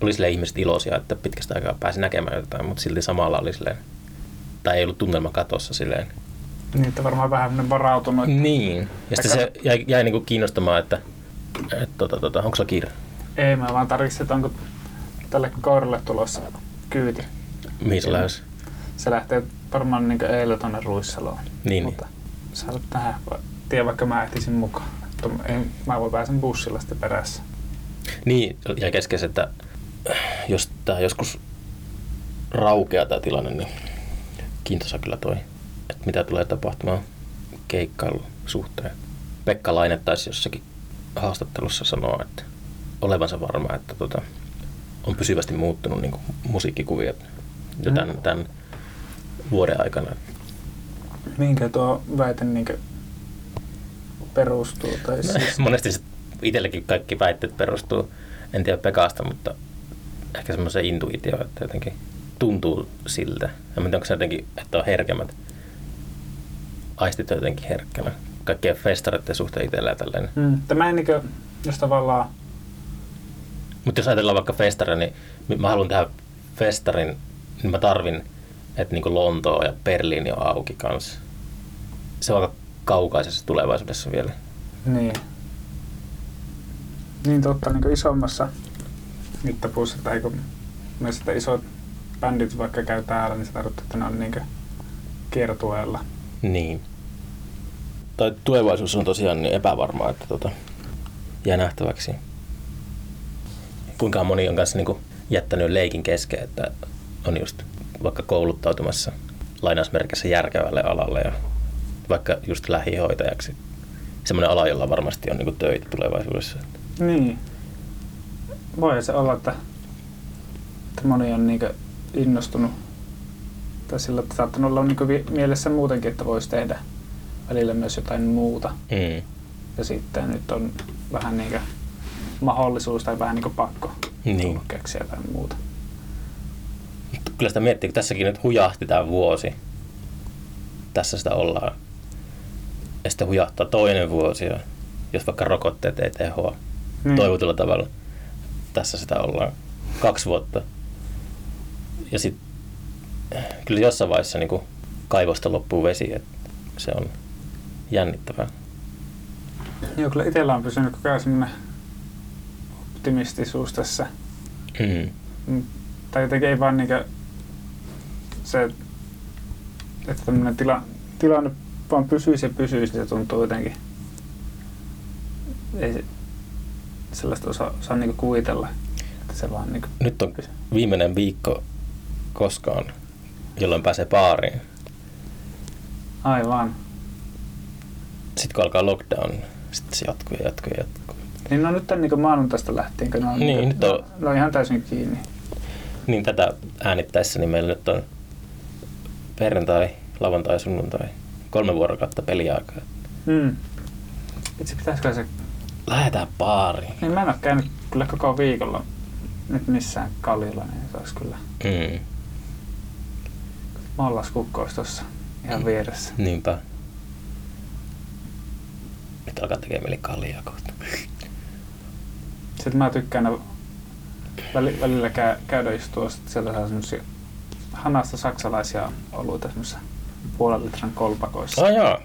oli sille ihmiset iloisia, että pitkästä aikaa pääsi näkemään jotain, mutta silti samalla oli silleen, tai ei ollut tunnelma katossa silleen. Niin, että varmaan vähän varautunut. että Niin. Ja sitten se jäi, jäi niinku kiinnostamaan, että, että tota, tota, onko sulla kiire? Ei, mä vaan tarkistin, että onko tälle koiralle tulossa kyyti. Mihin sä lähes? Se lähtee varmaan niin eilen tuonne Ruissaloon. Niin, Mutta saat tähän, tiedä vaikka mä ehtisin mukaan. Ei, mä voin pääsen bussilla sitten perässä. Niin, ja kesken, että jos tämä joskus raukeaa tämä tilanne, niin kiintoisa kyllä toi, että mitä tulee tapahtumaan keikkailun suhteen. Pekka Laine taisi jossakin haastattelussa sanoa, että olevansa varma, että tota, on pysyvästi muuttunut niin musiikkikuviot jo tämän, Mm. tämän vuoden aikana. Minkä tuo väite niin perustuu? Tai [laughs] siis, Monesti se itsellekin kaikki väitteet perustuu, en tiedä Pekasta, mutta ehkä semmoiseen intuitioon, että jotenkin tuntuu siltä. Ja mitä onko se jotenkin, että on herkemmät aistit jotenkin herkkänä. Kaikkien festareiden suhteen itsellä ja tälleen. mm, tämä ei niin kuin, jos tavallaan, Mutta jos ajatellaan vaikka festaria, niin mä haluan tehdä festarin, niin mä tarvin, että niin Lontoa ja Berliini on auki kanssa. Se on aika kaukaisessa tulevaisuudessa vielä. niin. Niin totta, niin isommassa mittapuussa, että eikö myös että isot bändit vaikka käy täällä, niin se tarkoittaa, että ne on niin kiertueella. Niin. Tai tulevaisuus on tosiaan niin epävarmaa, että tota, jää nähtäväksi. Kuinka moni on kanssa niinku jättänyt leikin kesken, että on just vaikka kouluttautumassa lainausmerkissä järkevälle alalle ja vaikka just lähihoitajaksi. Semmoinen ala, jolla varmasti on niinku töitä tulevaisuudessa. Niin. Voi se olla, että, että moni on niin innostunut. Tai sillä että saattanut olla niin mielessä muutenkin, että voisi tehdä välillä myös jotain muuta. Mm. Ja sitten nyt on vähän niin mahdollisuus tai vähän niin pakko Niin. keksiä jotain muuta. Kyllä sitä miettii, kun tässäkin nyt hujahti tämä vuosi. Tässä sitä ollaan. Ja sitten hujahtaa toinen vuosi, ja jos vaikka rokotteet ei tehoa Niin. toivotulla tavalla. Tässä sitä ollaan kaksi vuotta. Ja sitten kyllä jossain vaiheessa niin kaivosta loppuu vesi, että se on jännittävää. Joo, kyllä itsellä on pysynyt koko ajan semmoinen optimistisuus tässä. Mm. Mm, Tai jotenkin ei vaan niinkö se, että tämmöinen tila, tilanne vaan pysyisi ja pysyisi, niin se tuntuu jotenkin, ei se, sellaista osaa, osaa niinku kuvitella, että se vaan niinku, Nyt on viimeinen viikko koskaan, jolloin pääsee baariin. aivan. Sitten kun alkaa lockdown, sitten se jatkuu ja jatkuu ja jatkuu. Niin no nyt tämän niinku maanantaista lähtien, kun ne on, Niin, niinku, nyt on- ne on ihan täysin kiinni. Niin tätä äänittäessä, niin meillä nyt on perjantai, lauantai, sunnuntai, kolme vuorokautta peliaikaa. Mm. Itse pitäisikö se, Lähetään baariin. niin mä en ole käynyt kyllä koko viikolla nyt missään kallilla, niin se olisi kyllä Mm, mallaskukko olisi tuossa ihan vieressä. niinpä. Nyt alkaa tekemään mieli kaljaa kohta. Sitten mä tykkään väli, välillä käy, käydä istua, sitten sieltä saa semmosia hanasta saksalaisia oluita semmoisissa puolen litran kolpakoissa. Ah jaa.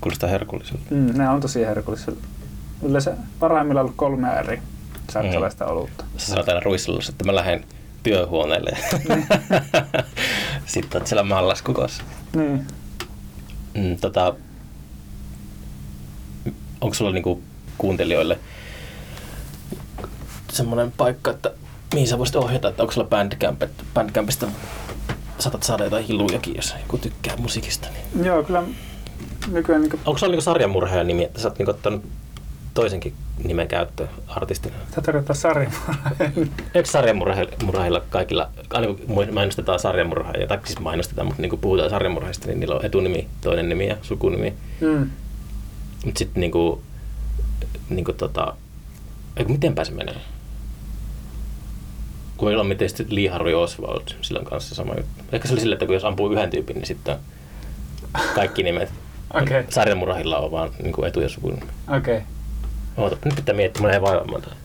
Kuulostaa herkulliselta. Mm, ne on tosi herkullisia. Yleensä parhaimmillaan ollut kolme eri saksalaista olutta. Sä sanot aina ruisselussa, että mä lähden työhuoneelle. [laughs] Sitten oot siellä mallaskukossa. Niin. mm, tota, onko sulla niinku kuuntelijoille semmoinen paikka, että mihin sä voisit ohjata, että onko sulla Bandcamp, että Bandcampista saatat saada jotain hilujakin, jos joku tykkää musiikista. Niin. Joo, kyllä nykyään niin Onko sulla niinku sarjamurhaajan nimi, että sä oot niinku ottanut toisenkin nimen käyttöön artistina? Tätä tarkoittaa sarja. [laughs] Eikö sarjamurhaajilla kaikilla, aina kun mainostetaan sarjamurhaajia, tai siis mainostetaan, mutta niin kun puhutaan sarjamurhaajista, niin niillä on etunimi, toinen nimi ja sukunimi. mm. Mutta sitten niinku, niinku tota, eikö mitenpä se menee? Kun meillä on miten sitten Lee Harvey Oswald, sillä on kanssa sama juttu. Ehkä se oli sille, että kun jos ampuu yhden tyypin, niin sitten kaikki nimet [laughs] okay. sarjamurhahilla on vaan niin etu- ja sukunimi. okei. Okay. Oota, nyt pitää miettiä, mä en vaivaamaan tätä.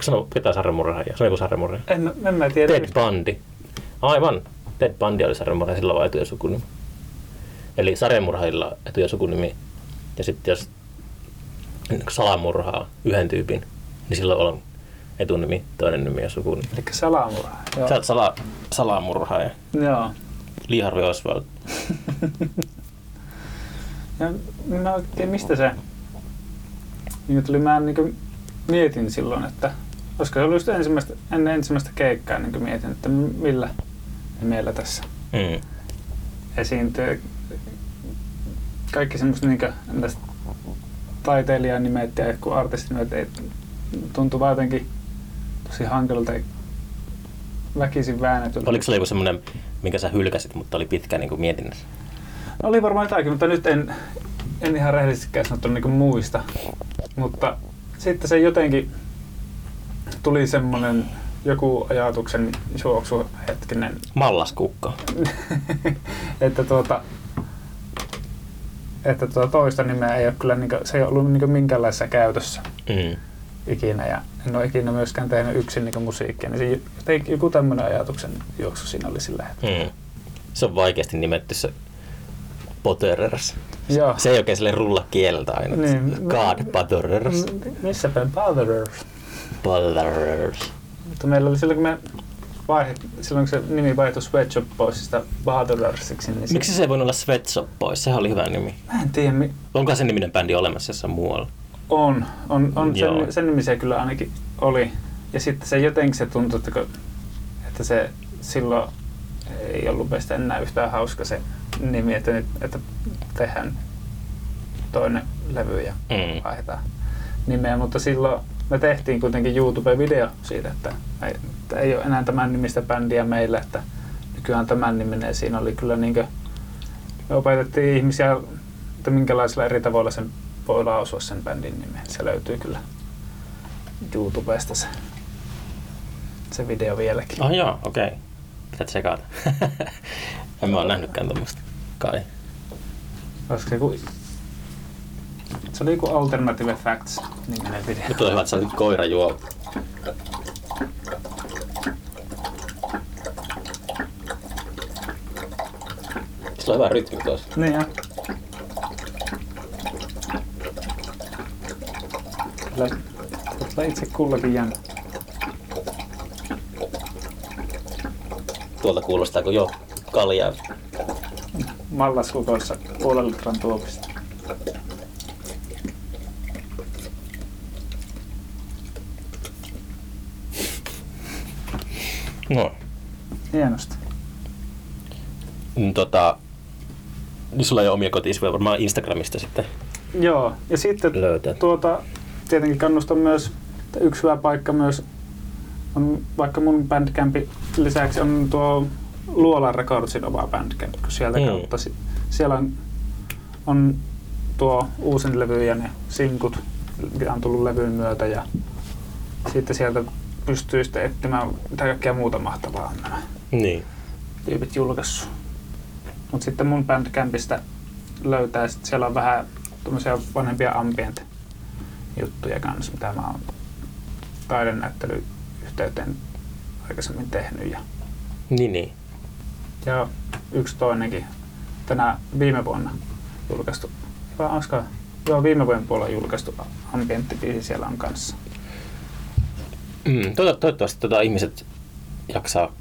Sano ketään sarjamurhaajia. Sano joku sarjamurhaaja. En, en mä tiedä. Ted Bundy. Aivan. Ted Bundy oli sarjamurhaaja, sillä on vaan etu- ja sukunimi. Eli sarjamurhaajilla etu- ja sukunimi. Ja sitten jos salamurhaa yhden tyypin, niin silloin on etunimi, toinen nimi ja sukunimi. Eli salamurha. Joo. Sä oot sala, salamurhaaja. Joo. Lee Harvey Oswald. [laughs] Ja mä tiedä, mistä se niin tuli. Mä niin mietin silloin, että koska se oli just ensimmäistä, ennen ensimmäistä keikkaa, niin mietin, että millä me meillä tässä Mm. esiintyy. Kaikki semmoista niin taiteilijan nimet ja jotkut artistinimet ei tuntuu vaan jotenkin tosi hankalalta väkisin väännetyltä. Oliko se joku semmoinen, minkä sä hylkäsit, mutta oli pitkä niin kuin mietinnässä? No oli varmaan jotakin, mutta nyt en, en ihan rehellisestikään sanottuna niin muista. Mutta sitten se jotenkin tuli semmoinen joku ajatuksen juoksu hetkinen, Mallaskukka. [laughs] että tuota, että tuota toista nimeä ei ole kyllä, niin se ei ollut niin minkäänlaisessa käytössä Mm. ikinä ja en ole ikinä myöskään tehnyt yksin niin musiikkia, niin se, joku tämmöinen ajatuksen juoksu siinä oli sillä hetkellä. Mm. Se on vaikeasti nimetty se Potterers. Joo. Se ei oikein sille rulla kieltä aina. Niin. God Potterers. M- Missä päin Botherers? Potterers. Mutta meillä oli silloin, kun me vaihdit, silloin kun se nimi vaihtui Sweatshop Boysista Botherersiksi, niin Miksi se ei voinut olla Sweatshop Boys? Sehän oli hyvä nimi. Mä en tiedä, mi- Onko sen niminen bändi olemassa jossain muualla? on, on, on Joo. sen, sen nimi se kyllä ainakin oli. Ja sitten se jotenkin se tuntui, että, että se silloin ei ollut meistä enää yhtään hauska se nimi, että, nyt, että tehdään toinen levy ja Mm. vaihdetaan nimeä, mutta silloin me tehtiin kuitenkin YouTube-video siitä, että ei, että ei ole enää tämän nimistä bändiä meillä, että nykyään tämän niminen. Siinä oli kyllä niin kuin, me opetettiin ihmisiä, että minkälaisilla eri tavoilla sen voi lausua sen bändin nimen. Se löytyy kyllä YouTubesta se, se video vieläkin. Ah joo, okei. Okay. Pitää tsekata. [laughs] en mä oo nähnytkään tommoista. Kai. Olisiko se se oli joku Alternative Facts niminen video. Nyt on hyvä, että sä koira juo. Sillä on hyvä rytmi tuossa. Niin jo. Kyllä, kyllä itse kullakin jännä. Tuolta kuulostaa, kun jo kaljaa. Mallaskukoissa puolen litran tuopista. No. Hienosti. Mm, Tota, niin sulla ei ole omia kotisivuja, varmaan Instagramista sitten Joo, ja sitten löytää. tuota, tietenkin kannustan myös, että yksi hyvä paikka myös on vaikka mun Bandcampin lisäksi on tuo Luolan Recordsin oma Bandcamp, kun sieltä Mm. kautta si- siellä on, on tuo uusin levy ja ne sinkut, mitä on tullut levyn myötä ja sitten sieltä pystyy sitten etsimään mitä kaikkea muuta mahtavaa on nämä Niin. tyypit julkaissut. Mutta sitten mun Bandcampista löytää, sit siellä on vähän tämmöisiä vanhempia ambient juttuja kanssa, mitä mä oon taidenäyttelyyhteyteen aikaisemmin tehnyt. Ja, Niin, niin. ja yksi toinenkin tänä viime vuonna julkaistu, vai olisiko, joo viime vuoden puolella julkaistu ambienttibiisi siellä on kanssa. Mm, to- toivottavasti tota, ihmiset jaksaa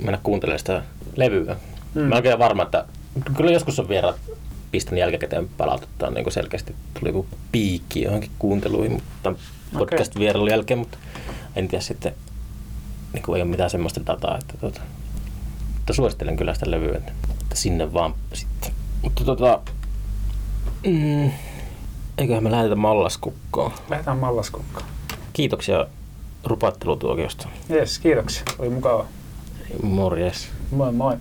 mennä kuuntelemaan sitä levyä. Mm. Mä oon oikein varma, että Kyllä joskus on vieraat pistänyt jälkikäteen palautetta, niin kuin selkeästi tuli joku piikki johonkin kuunteluihin, mutta podcast vierailun jälkeen, mutta en tiedä sitten, niin kuin ei ole mitään semmoista dataa, että tota, mutta suosittelen kyllä sitä levyä, että, että sinne vaan sitten. Mutta tota, mm, eiköhän me lähetetä mallaskukkoon. Lähdetään mallaskukkaan. Kiitoksia rupattelutuokiosta. Jes, kiitoksia. Oli mukava. Morjes. Moi moi.